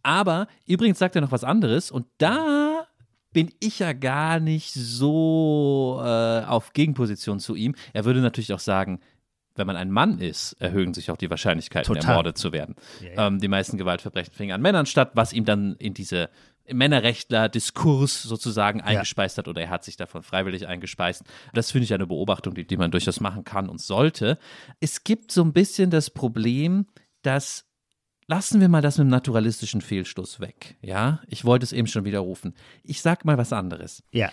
Aber übrigens sagt er noch was anderes und da bin ich ja gar nicht so äh, auf Gegenposition zu ihm. Er würde natürlich auch sagen, wenn man ein Mann ist, erhöhen sich auch die Wahrscheinlichkeiten, Total. ermordet zu werden. Ja, ja. Ähm, die meisten Gewaltverbrechen fingen an Männern statt, was ihm dann in diese Männerrechtler-Diskurs sozusagen eingespeist ja. hat oder er hat sich davon freiwillig eingespeist. Das finde ich eine Beobachtung, die, die man durchaus machen kann und sollte. Es gibt so ein bisschen das Problem, dass lassen wir mal das mit dem naturalistischen Fehlschluss weg. Ja, ich wollte es eben schon widerrufen. Ich sag mal was anderes. Ja.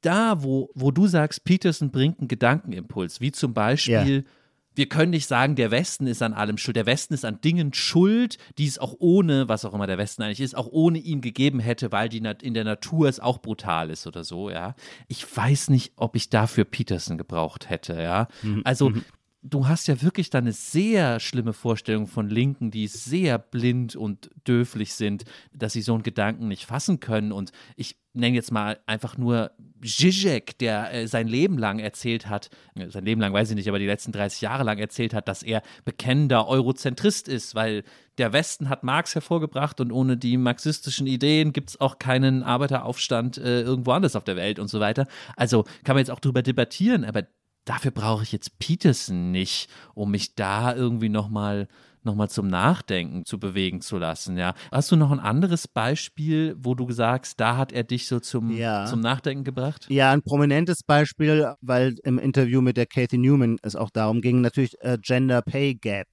Da, wo, wo du sagst, Peterson bringt einen Gedankenimpuls, wie zum Beispiel, ja wir können nicht sagen, der Westen ist an allem schuld. Der Westen ist an Dingen schuld, die es auch ohne, was auch immer der Westen eigentlich ist, auch ohne ihn gegeben hätte, weil die in der Natur es auch brutal ist oder so, ja. Ich weiß nicht, ob ich dafür Peterson gebraucht hätte, ja. Mhm. Also, mhm du hast ja wirklich da eine sehr schlimme Vorstellung von Linken, die sehr blind und döflich sind, dass sie so einen Gedanken nicht fassen können. Und ich nenne jetzt mal einfach nur Zizek, der äh, sein Leben lang erzählt hat, äh, sein Leben lang weiß ich nicht, aber die letzten 30 Jahre lang erzählt hat, dass er bekennender Eurozentrist ist, weil der Westen hat Marx hervorgebracht und ohne die marxistischen Ideen gibt es auch keinen Arbeiteraufstand äh, irgendwo anders auf der Welt und so weiter. Also kann man jetzt auch drüber debattieren, aber dafür brauche ich jetzt Peterson nicht, um mich da irgendwie nochmal noch mal zum Nachdenken zu bewegen zu lassen. Ja. Hast du noch ein anderes Beispiel, wo du sagst, da hat er dich so zum, ja. zum Nachdenken gebracht? Ja, ein prominentes Beispiel, weil im Interview mit der Kathy Newman es auch darum ging, natürlich äh, Gender Pay Gap.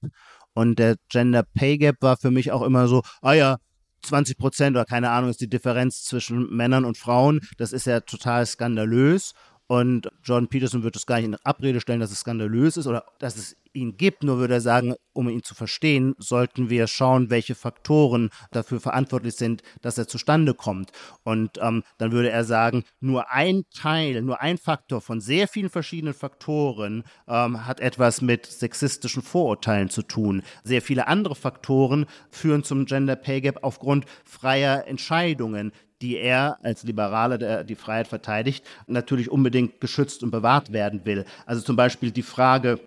Und der Gender Pay Gap war für mich auch immer so, ah ja, 20 Prozent oder keine Ahnung ist die Differenz zwischen Männern und Frauen. Das ist ja total skandalös. Und John Peterson wird es gar nicht in Abrede stellen, dass es skandalös ist oder dass es ihn gibt. Nur würde er sagen, um ihn zu verstehen, sollten wir schauen, welche Faktoren dafür verantwortlich sind, dass er zustande kommt. Und ähm, dann würde er sagen, nur ein Teil, nur ein Faktor von sehr vielen verschiedenen Faktoren ähm, hat etwas mit sexistischen Vorurteilen zu tun. Sehr viele andere Faktoren führen zum Gender Pay Gap aufgrund freier Entscheidungen, die er als Liberaler, der die Freiheit verteidigt, natürlich unbedingt geschützt und bewahrt werden will. Also zum Beispiel die Frage,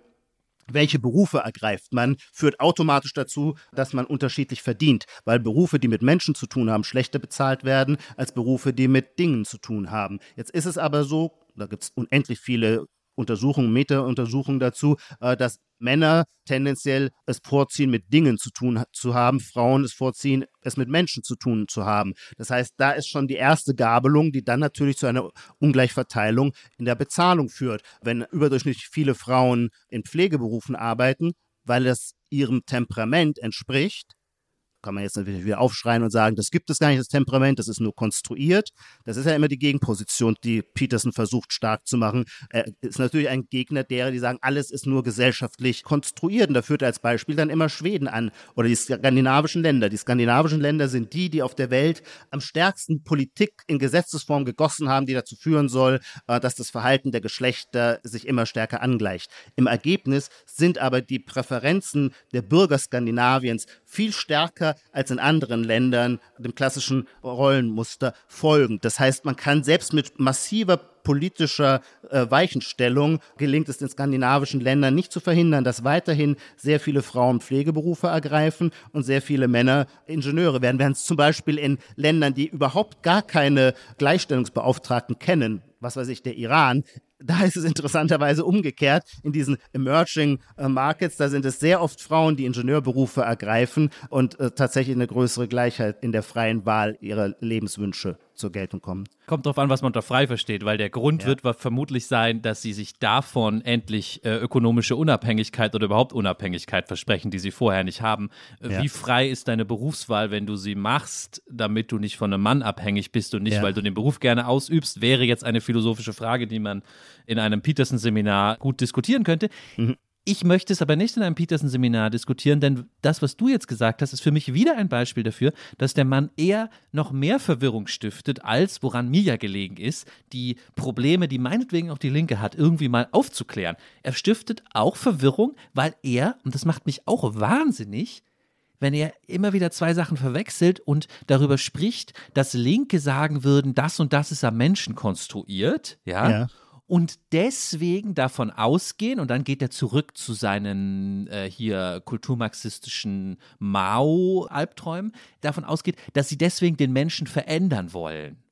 welche Berufe ergreift man, führt automatisch dazu, dass man unterschiedlich verdient, weil Berufe, die mit Menschen zu tun haben, schlechter bezahlt werden als Berufe, die mit Dingen zu tun haben. Jetzt ist es aber so, da gibt es unendlich viele Untersuchungen, Meta-Untersuchungen dazu, äh, dass Männer tendenziell es vorziehen, mit Dingen zu tun zu haben, Frauen es vorziehen, es mit Menschen zu tun zu haben. Das heißt, da ist schon die erste Gabelung, die dann natürlich zu einer Ungleichverteilung in der Bezahlung führt. Wenn überdurchschnittlich viele Frauen in Pflegeberufen arbeiten, weil es ihrem Temperament entspricht, kann man jetzt natürlich wieder aufschreien und sagen, das gibt es gar nicht, das Temperament, das ist nur konstruiert. Das ist ja immer die Gegenposition, die Peterson versucht stark zu machen. Er ist natürlich ein Gegner derer, die sagen, alles ist nur gesellschaftlich konstruiert. Und da führt er als Beispiel dann immer Schweden an oder die skandinavischen Länder. Die skandinavischen Länder sind die, die auf der Welt am stärksten Politik in Gesetzesform gegossen haben, die dazu führen soll, äh, dass das Verhalten der Geschlechter sich immer stärker angleicht. Im Ergebnis sind aber die Präferenzen der Bürger Skandinaviens viel stärker als in anderen Ländern dem klassischen Rollenmuster folgen. Das heißt, man kann selbst mit massiver politischer äh, Weichenstellung gelingt es den skandinavischen Ländern nicht zu verhindern, dass weiterhin sehr viele Frauen Pflegeberufe ergreifen und sehr viele Männer Ingenieure werden. Während es zum Beispiel in Ländern, die überhaupt gar keine Gleichstellungsbeauftragten kennen, was weiß ich, der Iran, da ist es interessanterweise umgekehrt. In diesen Emerging äh, Markets, da sind es sehr oft Frauen, die Ingenieurberufe ergreifen und äh, tatsächlich eine größere Gleichheit in der freien Wahl ihrer Lebenswünsche zur Geltung kommen. Kommt drauf an, was man unter frei versteht, weil der Grund ja. wird vermutlich sein, dass sie sich davon endlich äh, ökonomische Unabhängigkeit oder überhaupt Unabhängigkeit versprechen, die sie vorher nicht haben. Äh, ja. Wie frei ist deine Berufswahl, wenn du sie machst, damit du nicht von einem Mann abhängig bist und nicht, ja. weil du den Beruf gerne ausübst, wäre jetzt eine philosophische Frage, die man in einem Peterson-Seminar gut diskutieren könnte. Mhm. Ich möchte es aber nicht in einem Peterson-Seminar diskutieren, denn das, was du jetzt gesagt hast, ist für mich wieder ein Beispiel dafür, dass der Mann eher noch mehr Verwirrung stiftet, als woran mir ja gelegen ist, die Probleme, die meinetwegen auch die Linke hat, irgendwie mal aufzuklären. Er stiftet auch Verwirrung, weil er, und das macht mich auch wahnsinnig, wenn er immer wieder zwei Sachen verwechselt und darüber spricht, dass Linke sagen würden, das und das ist am Menschen konstruiert, ja. ja und deswegen davon ausgehen, und dann geht er zurück zu seinen äh, hier kulturmarxistischen Mao-Albträumen, davon ausgeht, dass sie deswegen den Menschen verändern wollen.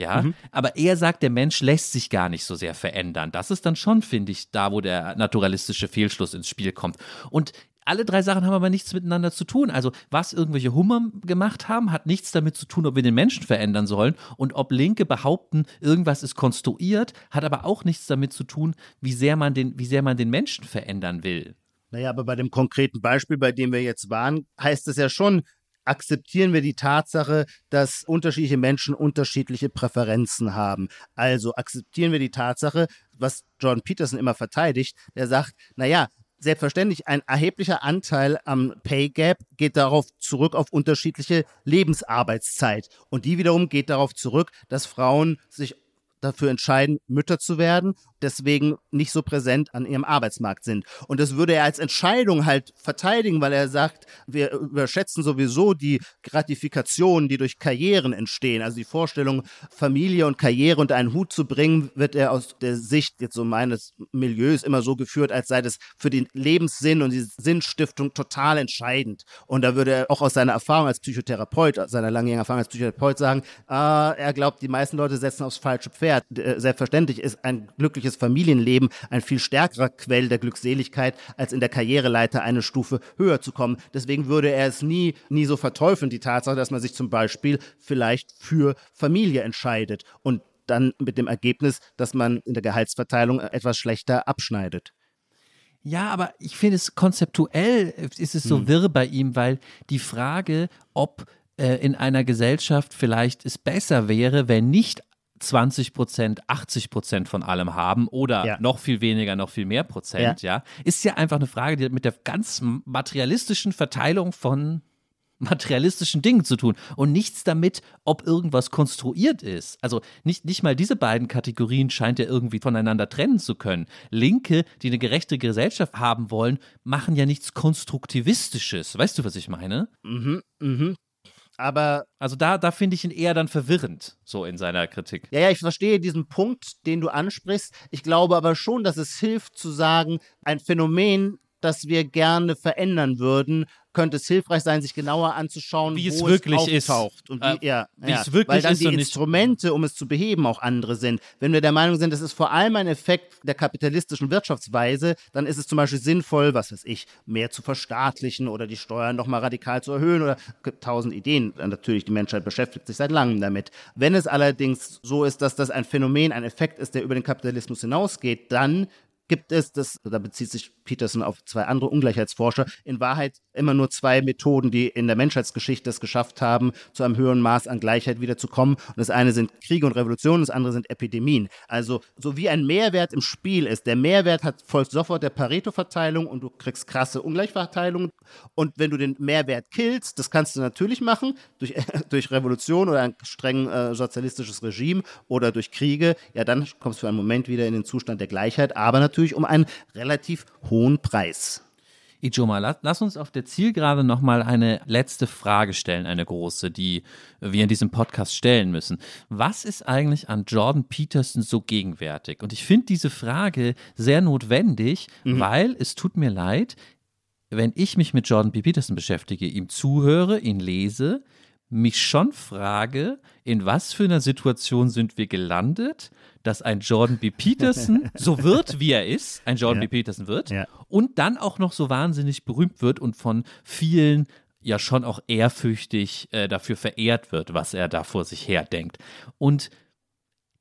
Ja, mhm. aber er sagt, der Mensch lässt sich gar nicht so sehr verändern. Das ist dann schon, finde ich, da, wo der naturalistische Fehlschluss ins Spiel kommt. Und alle drei Sachen haben aber nichts miteinander zu tun. Also, was irgendwelche Hummer gemacht haben, hat nichts damit zu tun, ob wir den Menschen verändern sollen. Und ob Linke behaupten, irgendwas ist konstruiert, hat aber auch nichts damit zu tun, wie sehr man den, wie sehr man den Menschen verändern will. Naja, aber bei dem konkreten Beispiel, bei dem wir jetzt waren, heißt es ja schon, akzeptieren wir die Tatsache, dass unterschiedliche Menschen unterschiedliche Präferenzen haben. Also akzeptieren wir die Tatsache, was John Peterson immer verteidigt, der sagt, naja, selbstverständlich ein erheblicher Anteil am Pay Gap geht darauf zurück auf unterschiedliche Lebensarbeitszeit. Und die wiederum geht darauf zurück, dass Frauen sich dafür entscheiden, Mütter zu werden deswegen nicht so präsent an ihrem Arbeitsmarkt sind. Und das würde er als Entscheidung halt verteidigen, weil er sagt, wir überschätzen sowieso die Gratifikationen, die durch Karrieren entstehen. Also die Vorstellung, Familie und Karriere unter einen Hut zu bringen, wird er aus der Sicht jetzt so meines Milieus immer so geführt, als sei das für den Lebenssinn und die Sinnstiftung total entscheidend. Und da würde er auch aus seiner Erfahrung als Psychotherapeut, seiner langjährigen Erfahrung als Psychotherapeut sagen, äh, er glaubt, die meisten Leute setzen aufs falsche Pferd. Äh, selbstverständlich ist ein glückliches glückliches Familienleben ein viel stärkerer Quell der Glückseligkeit, als in der Karriereleiter eine Stufe höher zu kommen. Deswegen würde er es nie, nie so verteufeln, die Tatsache, dass man sich zum Beispiel vielleicht für Familie entscheidet und dann mit dem Ergebnis, dass man in der Gehaltsverteilung etwas schlechter abschneidet. Ja, aber ich finde es konzeptuell ist es so hm. wirr bei ihm, weil die Frage, ob äh, in einer Gesellschaft vielleicht es besser wäre, wenn nicht 20 Prozent, 80 Prozent von allem haben oder ja. noch viel weniger, noch viel mehr Prozent, ja. ja, ist ja einfach eine Frage, die mit der ganz materialistischen Verteilung von materialistischen Dingen zu tun und nichts damit, ob irgendwas konstruiert ist. Also nicht, nicht mal diese beiden Kategorien scheint er irgendwie voneinander trennen zu können. Linke, die eine gerechte Gesellschaft haben wollen, machen ja nichts Konstruktivistisches. Weißt du, was ich meine? Mhm, mhm. Aber. Also da, da finde ich ihn eher dann verwirrend, so in seiner Kritik. Ja, ja, ich verstehe diesen Punkt, den du ansprichst. Ich glaube aber schon, dass es hilft zu sagen, ein Phänomen, das wir gerne verändern würden, könnte es hilfreich sein, sich genauer anzuschauen, wie es wirklich es auftaucht ist. und wie, äh, ja, wie ja, es wirklich weil dann die Instrumente, um es zu beheben, auch andere sind. Wenn wir der Meinung sind, das ist vor allem ein Effekt der kapitalistischen Wirtschaftsweise, dann ist es zum Beispiel sinnvoll, was weiß ich, mehr zu verstaatlichen oder die Steuern nochmal radikal zu erhöhen oder tausend Ideen. Natürlich, die Menschheit beschäftigt sich seit langem damit. Wenn es allerdings so ist, dass das ein Phänomen, ein Effekt ist, der über den Kapitalismus hinausgeht, dann gibt es, das, da bezieht sich Peterson auf zwei andere Ungleichheitsforscher, in Wahrheit immer nur zwei Methoden, die in der Menschheitsgeschichte es geschafft haben, zu einem höheren Maß an Gleichheit wiederzukommen. Und das eine sind Kriege und Revolutionen, das andere sind Epidemien. Also so wie ein Mehrwert im Spiel ist. Der Mehrwert hat folgt sofort der Pareto-Verteilung und du kriegst krasse Ungleichverteilung. Und wenn du den Mehrwert killst, das kannst du natürlich machen, durch, <laughs> durch Revolution oder ein streng äh, sozialistisches Regime oder durch Kriege, ja, dann kommst du für einen Moment wieder in den Zustand der Gleichheit, aber natürlich um einen relativ hohen Preis. Ijoma, lass, lass uns auf der Zielgerade nochmal eine letzte Frage stellen, eine große, die wir in diesem Podcast stellen müssen. Was ist eigentlich an Jordan Peterson so gegenwärtig? Und ich finde diese Frage sehr notwendig, mhm. weil es tut mir leid, wenn ich mich mit Jordan B. Peterson beschäftige, ihm zuhöre, ihn lese, mich schon frage, in was für einer Situation sind wir gelandet, dass ein Jordan B. Peterson <laughs> so wird, wie er ist, ein Jordan ja. B. Peterson wird, ja. und dann auch noch so wahnsinnig berühmt wird und von vielen ja schon auch ehrfürchtig äh, dafür verehrt wird, was er da vor sich her denkt. Und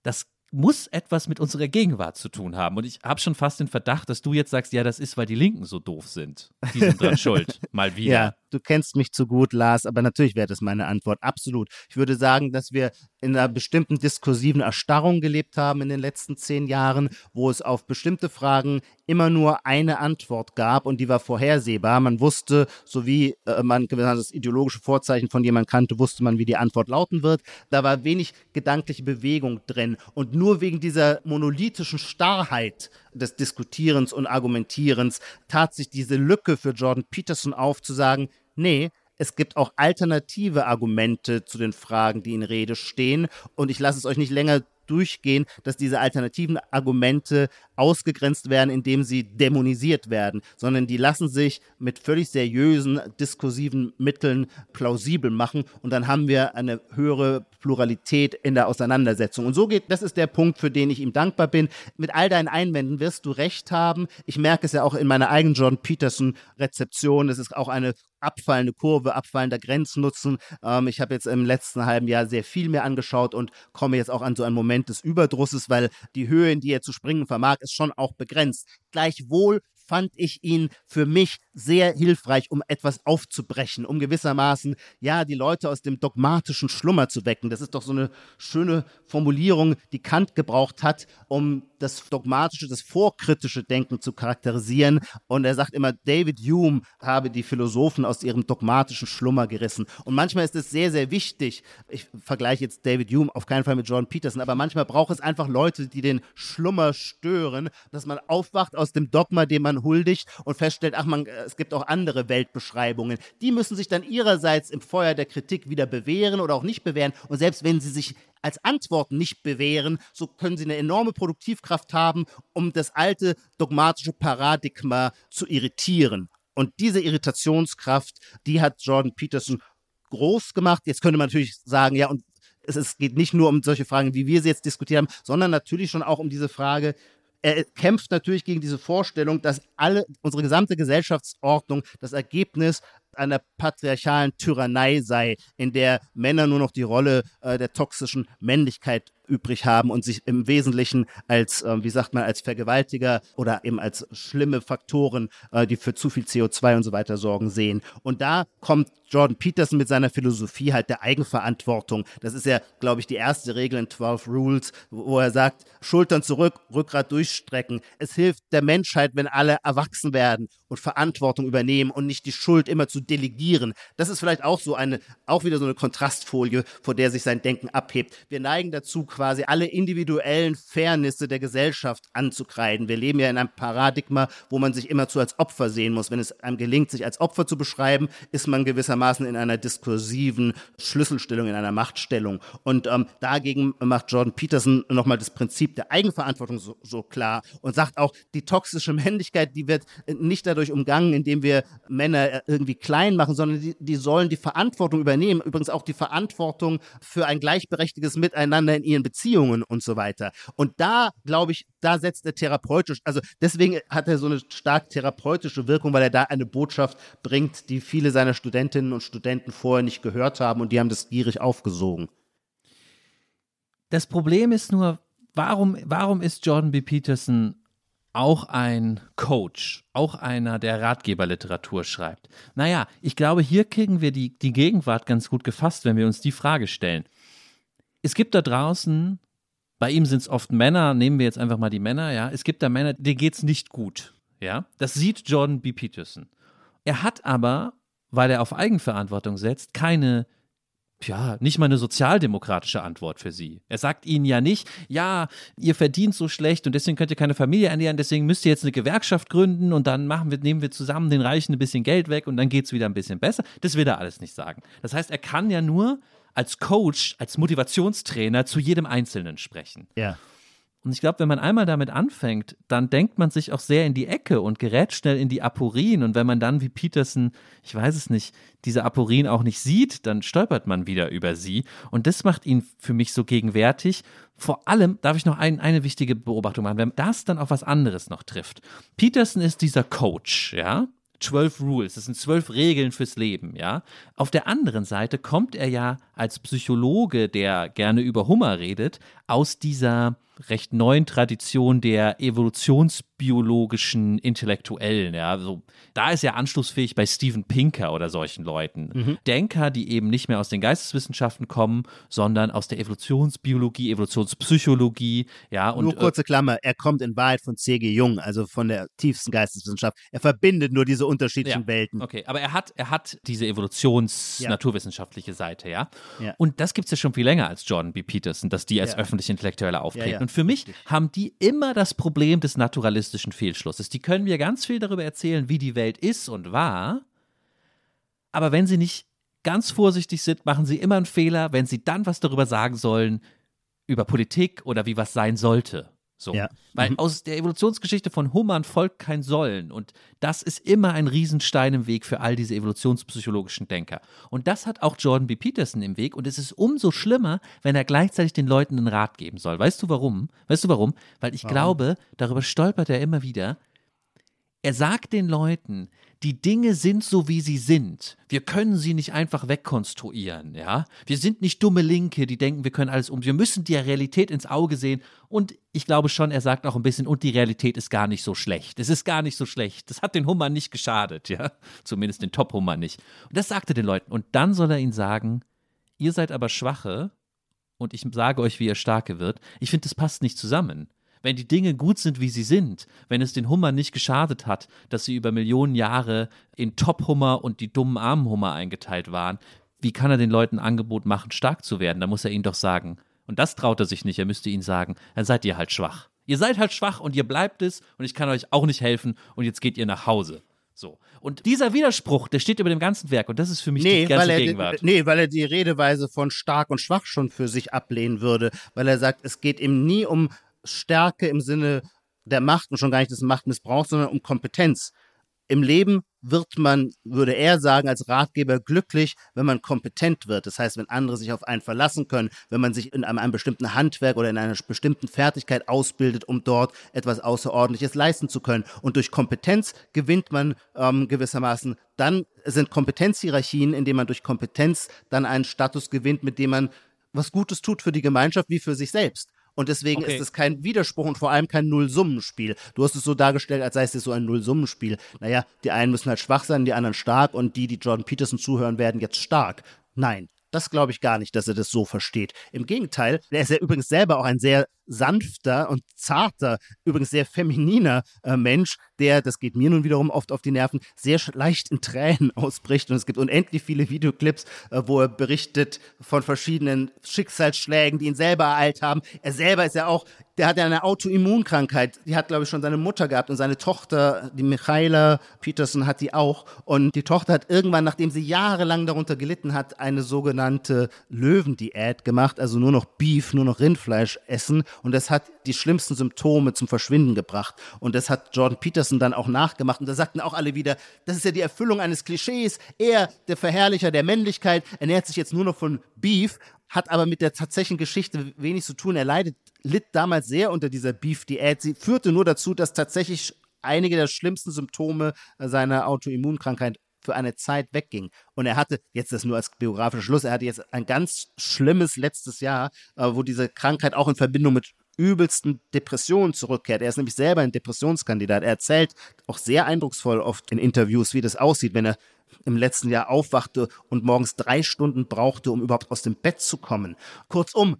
das muss etwas mit unserer Gegenwart zu tun haben. Und ich habe schon fast den Verdacht, dass du jetzt sagst, ja, das ist, weil die Linken so doof sind. Die sind dran <laughs> schuld. Mal wieder. Ja, du kennst mich zu gut, Lars, aber natürlich wäre das meine Antwort. Absolut. Ich würde sagen, dass wir in einer bestimmten diskursiven Erstarrung gelebt haben in den letzten zehn Jahren, wo es auf bestimmte Fragen immer nur eine Antwort gab und die war vorhersehbar. Man wusste, so wie äh, man das ideologische Vorzeichen von jemandem kannte, wusste man, wie die Antwort lauten wird. Da war wenig gedankliche Bewegung drin. Und nur wegen dieser monolithischen Starrheit des Diskutierens und Argumentierens tat sich diese Lücke für Jordan Peterson auf, zu sagen, nee, es gibt auch alternative Argumente zu den Fragen, die in Rede stehen. Und ich lasse es euch nicht länger durchgehen, dass diese alternativen Argumente ausgegrenzt werden, indem sie dämonisiert werden, sondern die lassen sich mit völlig seriösen diskursiven Mitteln plausibel machen und dann haben wir eine höhere Pluralität in der Auseinandersetzung. Und so geht, das ist der Punkt, für den ich ihm dankbar bin. Mit all deinen Einwänden wirst du recht haben. Ich merke es ja auch in meiner eigenen Jordan Peterson Rezeption. Es ist auch eine abfallende Kurve, abfallender Grenznutzen. Ähm, ich habe jetzt im letzten halben Jahr sehr viel mehr angeschaut und komme jetzt auch an so einen Moment des Überdrusses, weil die Höhe, in die er zu springen vermag, ist schon auch begrenzt. Gleichwohl fand ich ihn für mich sehr hilfreich, um etwas aufzubrechen, um gewissermaßen, ja, die Leute aus dem dogmatischen Schlummer zu wecken. Das ist doch so eine schöne Formulierung, die Kant gebraucht hat, um das dogmatische, das vorkritische Denken zu charakterisieren. Und er sagt immer, David Hume habe die Philosophen aus ihrem dogmatischen Schlummer gerissen. Und manchmal ist es sehr, sehr wichtig, ich vergleiche jetzt David Hume auf keinen Fall mit Jordan Peterson, aber manchmal braucht es einfach Leute, die den Schlummer stören, dass man aufwacht aus dem Dogma, dem man huldigt und feststellt, ach man, es gibt auch andere Weltbeschreibungen. Die müssen sich dann ihrerseits im Feuer der Kritik wieder bewähren oder auch nicht bewähren. Und selbst wenn sie sich als Antworten nicht bewähren, so können sie eine enorme Produktivkraft haben, um das alte dogmatische Paradigma zu irritieren. Und diese Irritationskraft, die hat Jordan Peterson groß gemacht. Jetzt könnte man natürlich sagen, ja, und es, geht nicht nur um solche Fragen, wie wir sie jetzt diskutiert haben, sondern natürlich schon auch um diese Frage, er kämpft natürlich gegen diese Vorstellung, dass alle, unsere gesamte Gesellschaftsordnung das Ergebnis einer patriarchalen Tyrannei sei, in der Männer nur noch die Rolle äh, der toxischen Männlichkeit übrig haben und sich im Wesentlichen als, äh, wie sagt man, als Vergewaltiger oder eben als schlimme Faktoren, äh, die für zu viel CO2 und so weiter sorgen, sehen. Und da kommt Jordan Peterson mit seiner Philosophie halt der Eigenverantwortung. Das ist ja, glaube ich, die erste Regel in 12 Rules, wo er sagt, Schultern zurück, Rückgrat durchstrecken. Es hilft der Menschheit, wenn alle erwachsen werden und Verantwortung übernehmen und nicht die Schuld immer zu delegieren. Das ist vielleicht auch so eine, auch wieder so eine Kontrastfolie, vor der sich sein Denken abhebt. Wir neigen dazu, quasi alle individuellen Fairnisse der Gesellschaft anzukreiden. Wir leben ja in einem Paradigma, wo man sich immerzu als Opfer sehen muss. Wenn es einem gelingt, sich als Opfer zu beschreiben, ist man gewissermaßen in einer diskursiven Schlüsselstellung, in einer Machtstellung. Und ähm, dagegen macht Jordan Peterson nochmal das Prinzip der Eigenverantwortung so, so klar und sagt auch, die toxische Männlichkeit, die wird nicht dadurch umgangen, indem wir Männer irgendwie klein machen, sondern die, die sollen die Verantwortung übernehmen. Übrigens auch die Verantwortung für ein gleichberechtigtes Miteinander in ihren Beziehungen und so weiter. Und da, glaube ich, da setzt er therapeutisch, also deswegen hat er so eine stark therapeutische Wirkung, weil er da eine Botschaft bringt, die viele seiner Studentinnen und Studenten vorher nicht gehört haben und die haben das gierig aufgesogen. Das Problem ist nur, warum, warum ist Jordan B. Peterson auch ein Coach, auch einer, der Ratgeberliteratur schreibt? Naja, ich glaube, hier kriegen wir die, die Gegenwart ganz gut gefasst, wenn wir uns die Frage stellen. Es gibt da draußen, bei ihm sind es oft Männer, nehmen wir jetzt einfach mal die Männer, ja, es gibt da Männer, denen geht es nicht gut, ja. Das sieht Jordan B. Peterson. Er hat aber, weil er auf Eigenverantwortung setzt, keine ja, nicht mal eine sozialdemokratische Antwort für sie. Er sagt ihnen ja nicht, ja, ihr verdient so schlecht und deswegen könnt ihr keine Familie ernähren, deswegen müsst ihr jetzt eine Gewerkschaft gründen und dann machen wir, nehmen wir zusammen den Reichen ein bisschen Geld weg und dann geht es wieder ein bisschen besser. Das will er alles nicht sagen. Das heißt, er kann ja nur als Coach, als Motivationstrainer zu jedem Einzelnen sprechen. Ja. Und ich glaube, wenn man einmal damit anfängt, dann denkt man sich auch sehr in die Ecke und gerät schnell in die Aporien. Und wenn man dann wie Peterson, ich weiß es nicht, diese Aporien auch nicht sieht, dann stolpert man wieder über sie. Und das macht ihn für mich so gegenwärtig. Vor allem darf ich noch ein, eine wichtige Beobachtung machen, wenn das dann auf was anderes noch trifft. Peterson ist dieser Coach, ja, zwölf Rules, das sind zwölf Regeln fürs Leben, ja. Auf der anderen Seite kommt er ja als Psychologe, der gerne über Hummer redet, aus dieser recht neuen Tradition der evolutionsbiologischen Intellektuellen. Ja, also, da ist er anschlussfähig bei Steven Pinker oder solchen Leuten. Mhm. Denker, die eben nicht mehr aus den Geisteswissenschaften kommen, sondern aus der Evolutionsbiologie, Evolutionspsychologie. Ja, und, nur äh, kurze Klammer, er kommt in Wahrheit von C.G. Jung, also von der tiefsten Geisteswissenschaft. Er verbindet nur diese unterschiedlichen ja, Welten. Okay, aber er hat, er hat diese evolutions-naturwissenschaftliche ja. Seite, ja? Ja. Und das gibt es ja schon viel länger als Jordan B. Peterson, dass die als öffentlich Intellektuelle auftreten. Und für mich haben die immer das Problem des naturalistischen Fehlschlusses. Die können mir ganz viel darüber erzählen, wie die Welt ist und war, aber wenn sie nicht ganz vorsichtig sind, machen sie immer einen Fehler, wenn sie dann was darüber sagen sollen, über Politik oder wie was sein sollte. So. Ja. Weil mhm. aus der Evolutionsgeschichte von Hummern folgt kein Sollen. Und das ist immer ein Riesenstein im Weg für all diese evolutionspsychologischen Denker. Und das hat auch Jordan B. Peterson im Weg. Und es ist umso schlimmer, wenn er gleichzeitig den Leuten einen Rat geben soll. Weißt du warum? Weißt du warum? Weil ich warum? glaube, darüber stolpert er immer wieder. Er sagt den Leuten, die Dinge sind so, wie sie sind. Wir können sie nicht einfach wegkonstruieren, ja. Wir sind nicht dumme Linke, die denken, wir können alles um. Wir müssen die Realität ins Auge sehen. Und ich glaube schon, er sagt auch ein bisschen, und die Realität ist gar nicht so schlecht. Es ist gar nicht so schlecht. Das hat den Hummer nicht geschadet, ja. Zumindest den Top-Hummer nicht. Und das sagte den Leuten. Und dann soll er ihnen sagen, ihr seid aber Schwache und ich sage euch, wie ihr Starke wird. Ich finde, das passt nicht zusammen. Wenn die Dinge gut sind, wie sie sind, wenn es den Hummer nicht geschadet hat, dass sie über Millionen Jahre in Top-Hummer und die dummen armen Hummer eingeteilt waren, wie kann er den Leuten Angebot machen, stark zu werden? Da muss er ihnen doch sagen. Und das traut er sich nicht. Er müsste ihnen sagen, dann seid ihr halt schwach. Ihr seid halt schwach und ihr bleibt es und ich kann euch auch nicht helfen und jetzt geht ihr nach Hause. So. Und dieser Widerspruch, der steht über dem ganzen Werk und das ist für mich nee, die ganze weil er, Gegenwart. Nee, weil er die Redeweise von stark und schwach schon für sich ablehnen würde, weil er sagt, es geht ihm nie um Stärke im Sinne der Macht und schon gar nicht des Machtmissbrauchs, sondern um Kompetenz. Im Leben wird man, würde er sagen, als Ratgeber glücklich, wenn man kompetent wird. Das heißt, wenn andere sich auf einen verlassen können, wenn man sich in einem, einem bestimmten Handwerk oder in einer bestimmten Fertigkeit ausbildet, um dort etwas Außerordentliches leisten zu können. Und durch Kompetenz gewinnt man ähm, gewissermaßen, dann sind Kompetenzhierarchien, indem man durch Kompetenz dann einen Status gewinnt, mit dem man was Gutes tut für die Gemeinschaft wie für sich selbst. Und deswegen okay. ist es kein Widerspruch und vor allem kein Nullsummenspiel. Du hast es so dargestellt, als sei es so ein Nullsummenspiel. Naja, die einen müssen halt schwach sein, die anderen stark und die, die Jordan Peterson zuhören, werden jetzt stark. Nein, das glaube ich gar nicht, dass er das so versteht. Im Gegenteil, er ist ja übrigens selber auch ein sehr sanfter und zarter, übrigens sehr femininer äh, Mensch, der, das geht mir nun wiederum oft auf die Nerven, sehr leicht in Tränen <laughs> ausbricht. Und es gibt unendlich viele Videoclips, äh, wo er berichtet von verschiedenen Schicksalsschlägen, die ihn selber ereilt haben. Er selber ist ja auch, der hat ja eine Autoimmunkrankheit. Die hat, glaube ich, schon seine Mutter gehabt und seine Tochter, die Michaela Peterson, hat die auch. Und die Tochter hat irgendwann, nachdem sie jahrelang darunter gelitten hat, eine sogenannte Löwendiät gemacht, also nur noch Beef, nur noch Rindfleisch essen und das hat die schlimmsten Symptome zum Verschwinden gebracht. Und das hat Jordan Peterson dann auch nachgemacht. Und da sagten auch alle wieder, das ist ja die Erfüllung eines Klischees. Er, der Verherrlicher der Männlichkeit, ernährt sich jetzt nur noch von Beef, hat aber mit der tatsächlichen Geschichte wenig zu tun. Er leidet, litt damals sehr unter dieser Beef-Diät. Sie führte nur dazu, dass tatsächlich einige der schlimmsten Symptome seiner Autoimmunkrankheit für eine Zeit wegging. Und er hatte, jetzt das nur als biografischer Schluss, er hatte jetzt ein ganz schlimmes letztes Jahr, äh, wo diese Krankheit auch in Verbindung mit übelsten Depressionen zurückkehrt. Er ist nämlich selber ein Depressionskandidat. Er erzählt auch sehr eindrucksvoll oft in Interviews, wie das aussieht, wenn er im letzten Jahr aufwachte und morgens drei Stunden brauchte, um überhaupt aus dem Bett zu kommen. Kurzum,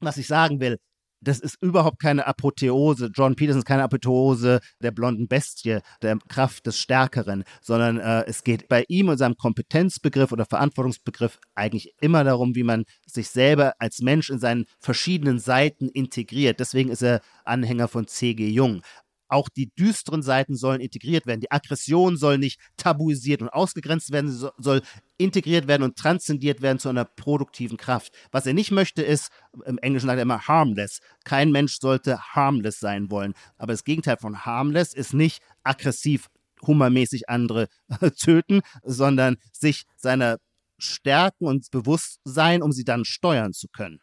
was ich sagen will, das ist überhaupt keine Apotheose. John Peterson ist keine Apotheose der blonden Bestie, der Kraft des Stärkeren, sondern äh, es geht bei ihm und seinem Kompetenzbegriff oder Verantwortungsbegriff eigentlich immer darum, wie man sich selber als Mensch in seinen verschiedenen Seiten integriert. Deswegen ist er Anhänger von C.G. Jung auch die düsteren Seiten sollen integriert werden. Die Aggression soll nicht tabuisiert und ausgegrenzt werden, sie soll integriert werden und transzendiert werden zu einer produktiven Kraft. Was er nicht möchte, ist, im Englischen sagt er immer harmless. Kein Mensch sollte harmless sein wollen. Aber das Gegenteil von harmless ist nicht aggressiv, hummermäßig andere <laughs> töten, sondern sich seiner stärken und bewusst sein, um sie dann steuern zu können.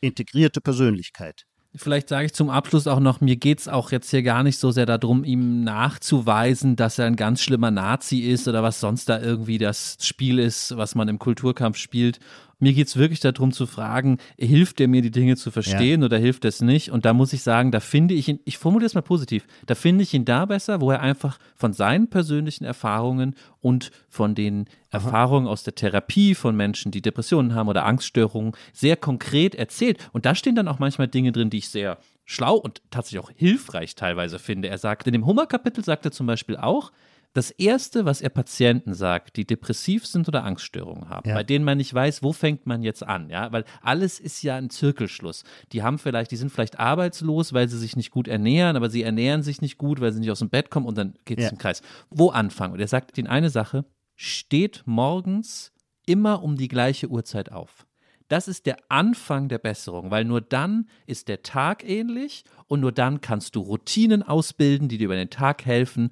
Integrierte Persönlichkeit. Vielleicht sage ich zum Abschluss auch noch, mir geht es auch jetzt hier gar nicht so sehr darum, ihm nachzuweisen, dass er ein ganz schlimmer Nazi ist oder was sonst da irgendwie das Spiel ist, was man im Kulturkampf spielt. Mir geht es wirklich darum zu fragen, hilft er mir, die Dinge zu verstehen ja. oder hilft es nicht? Und da muss ich sagen, da finde ich ihn, ich formuliere es mal positiv, da finde ich ihn da besser, wo er einfach von seinen persönlichen Erfahrungen und von den Aha. Erfahrungen aus der Therapie von Menschen, die Depressionen haben oder Angststörungen, sehr konkret erzählt. Und da stehen dann auch manchmal Dinge drin, die ich sehr schlau und tatsächlich auch hilfreich teilweise finde. Er sagt, in dem Hummer-Kapitel sagt er zum Beispiel auch, das Erste, was er Patienten sagt, die depressiv sind oder Angststörungen haben, ja. bei denen man nicht weiß, wo fängt man jetzt an, ja, weil alles ist ja ein Zirkelschluss. Die haben vielleicht, die sind vielleicht arbeitslos, weil sie sich nicht gut ernähren, aber sie ernähren sich nicht gut, weil sie nicht aus dem Bett kommen und dann geht es ja. im Kreis. Wo anfangen? Und er sagt ihnen eine Sache, steht morgens immer um die gleiche Uhrzeit auf. Das ist der Anfang der Besserung, weil nur dann ist der Tag ähnlich und nur dann kannst du Routinen ausbilden, die dir über den Tag helfen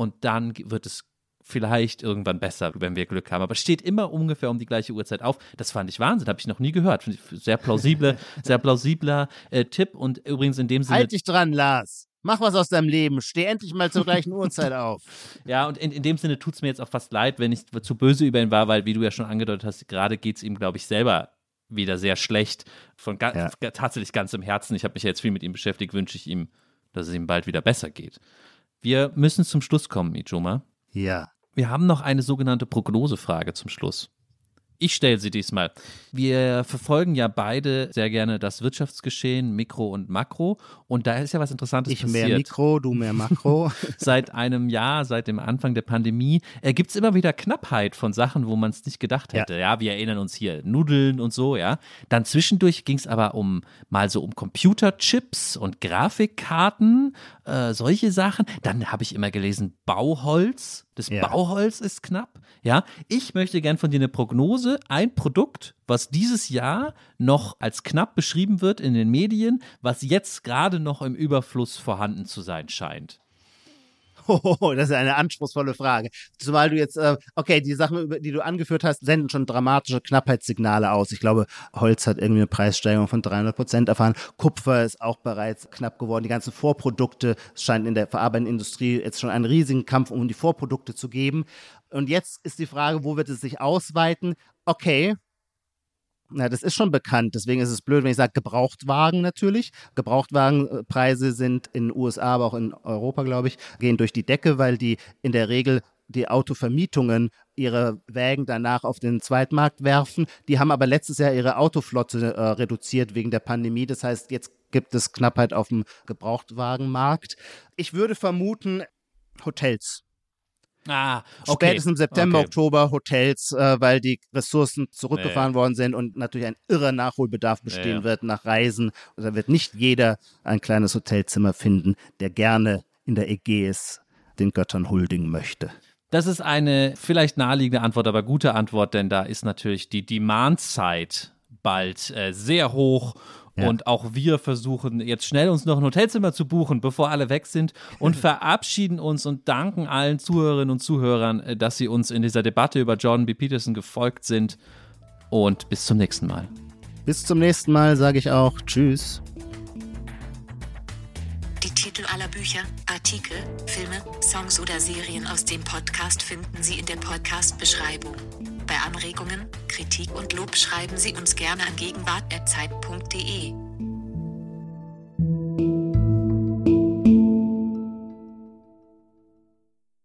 und dann wird es vielleicht irgendwann besser, wenn wir Glück haben. Aber steht immer ungefähr um die gleiche Uhrzeit auf. Das fand ich Wahnsinn, habe ich noch nie gehört. Sehr plausible, <laughs> sehr plausibler äh, Tipp und übrigens in dem Sinne. Halt dich dran, Lars. Mach was aus deinem Leben. Steh endlich mal zur gleichen Uhrzeit auf. <laughs> Ja, und in, in dem Sinne tut es mir jetzt auch fast leid, wenn ich zu böse über ihn war, weil, wie du ja schon angedeutet hast, gerade geht es ihm, glaube ich, selber wieder sehr schlecht. Von ga ja. tatsächlich ganz im Herzen. Ich habe mich jetzt viel mit ihm beschäftigt, wünsche ich ihm, dass es ihm bald wieder besser geht. Wir müssen zum Schluss kommen, Ijoma. Ja. Wir haben noch eine sogenannte Prognosefrage zum Schluss. Ich stelle sie diesmal. Wir verfolgen ja beide sehr gerne das Wirtschaftsgeschehen, Mikro und Makro. Und da ist ja was Interessantes ich passiert. Ich mehr Mikro, du mehr Makro. <laughs> seit einem Jahr, seit dem Anfang der Pandemie, äh, gibt es immer wieder Knappheit von Sachen, wo man es nicht gedacht hätte. Ja. ja. wir erinnern uns hier, Nudeln und so, ja. Dann zwischendurch ging es aber um mal so um Computerchips und Grafikkarten, äh, solche Sachen. Dann habe ich immer gelesen, Bauholz. Das ja. Bauholz ist knapp. Ja, ich möchte gern von dir eine Prognose. Ein Produkt, was dieses Jahr noch als knapp beschrieben wird in den Medien, was jetzt gerade noch im Überfluss vorhanden zu sein scheint. Oh, <laughs> das ist eine anspruchsvolle Frage. Zumal du jetzt, äh, okay, die Sachen, die du angeführt hast, senden schon dramatische Knappheitssignale aus. Ich glaube, Holz hat irgendwie eine Preissteigerung von 300 Prozent erfahren. Kupfer ist auch bereits knapp geworden. Die ganzen Vorprodukte, es scheint in der verarbeitenden Industrie jetzt schon einen riesigen Kampf um die Vorprodukte zu geben. Und jetzt ist die Frage, wo wird es sich ausweiten? Okay, na, das ist schon bekannt, deswegen ist es blöd, wenn ich sage Gebrauchtwagen natürlich. Gebrauchtwagenpreise sind in den USA, aber auch in Europa, glaube ich, gehen durch die Decke, weil die in der Regel die Autovermietungen ihre Wägen danach auf den Zweitmarkt werfen. Die haben aber letztes Jahr ihre Autoflotte äh, reduziert wegen der Pandemie. Das heißt, jetzt gibt es Knappheit auf dem Gebrauchtwagenmarkt. Ich würde vermuten, Hotels. Ah, okay. Spätestens im September, okay. Oktober Hotels, äh, weil die Ressourcen zurückgefahren nee. worden sind und natürlich ein irrer Nachholbedarf bestehen nee. wird nach Reisen. Und da wird nicht jeder ein kleines Hotelzimmer finden, der gerne in der Ägäis den Göttern huldigen möchte. Das ist eine vielleicht naheliegende Antwort, aber gute Antwort, denn da ist natürlich die Demandzeit bald äh, sehr hoch ja. Und auch wir versuchen jetzt schnell uns noch ein Hotelzimmer zu buchen, bevor alle weg sind und <laughs> verabschieden uns und danken allen Zuhörerinnen und Zuhörern, äh, dass sie uns in dieser Debatte über Jordan B. Peterson gefolgt sind. Und bis zum nächsten Mal. Bis zum nächsten Mal sage ich auch Tschüss. Titel aller Bücher, Artikel, Filme, Songs oder Serien aus dem Podcast finden Sie in der Podcast-Beschreibung. Bei Anregungen, Kritik und Lob schreiben Sie uns gerne an gegenwart.zeit.de.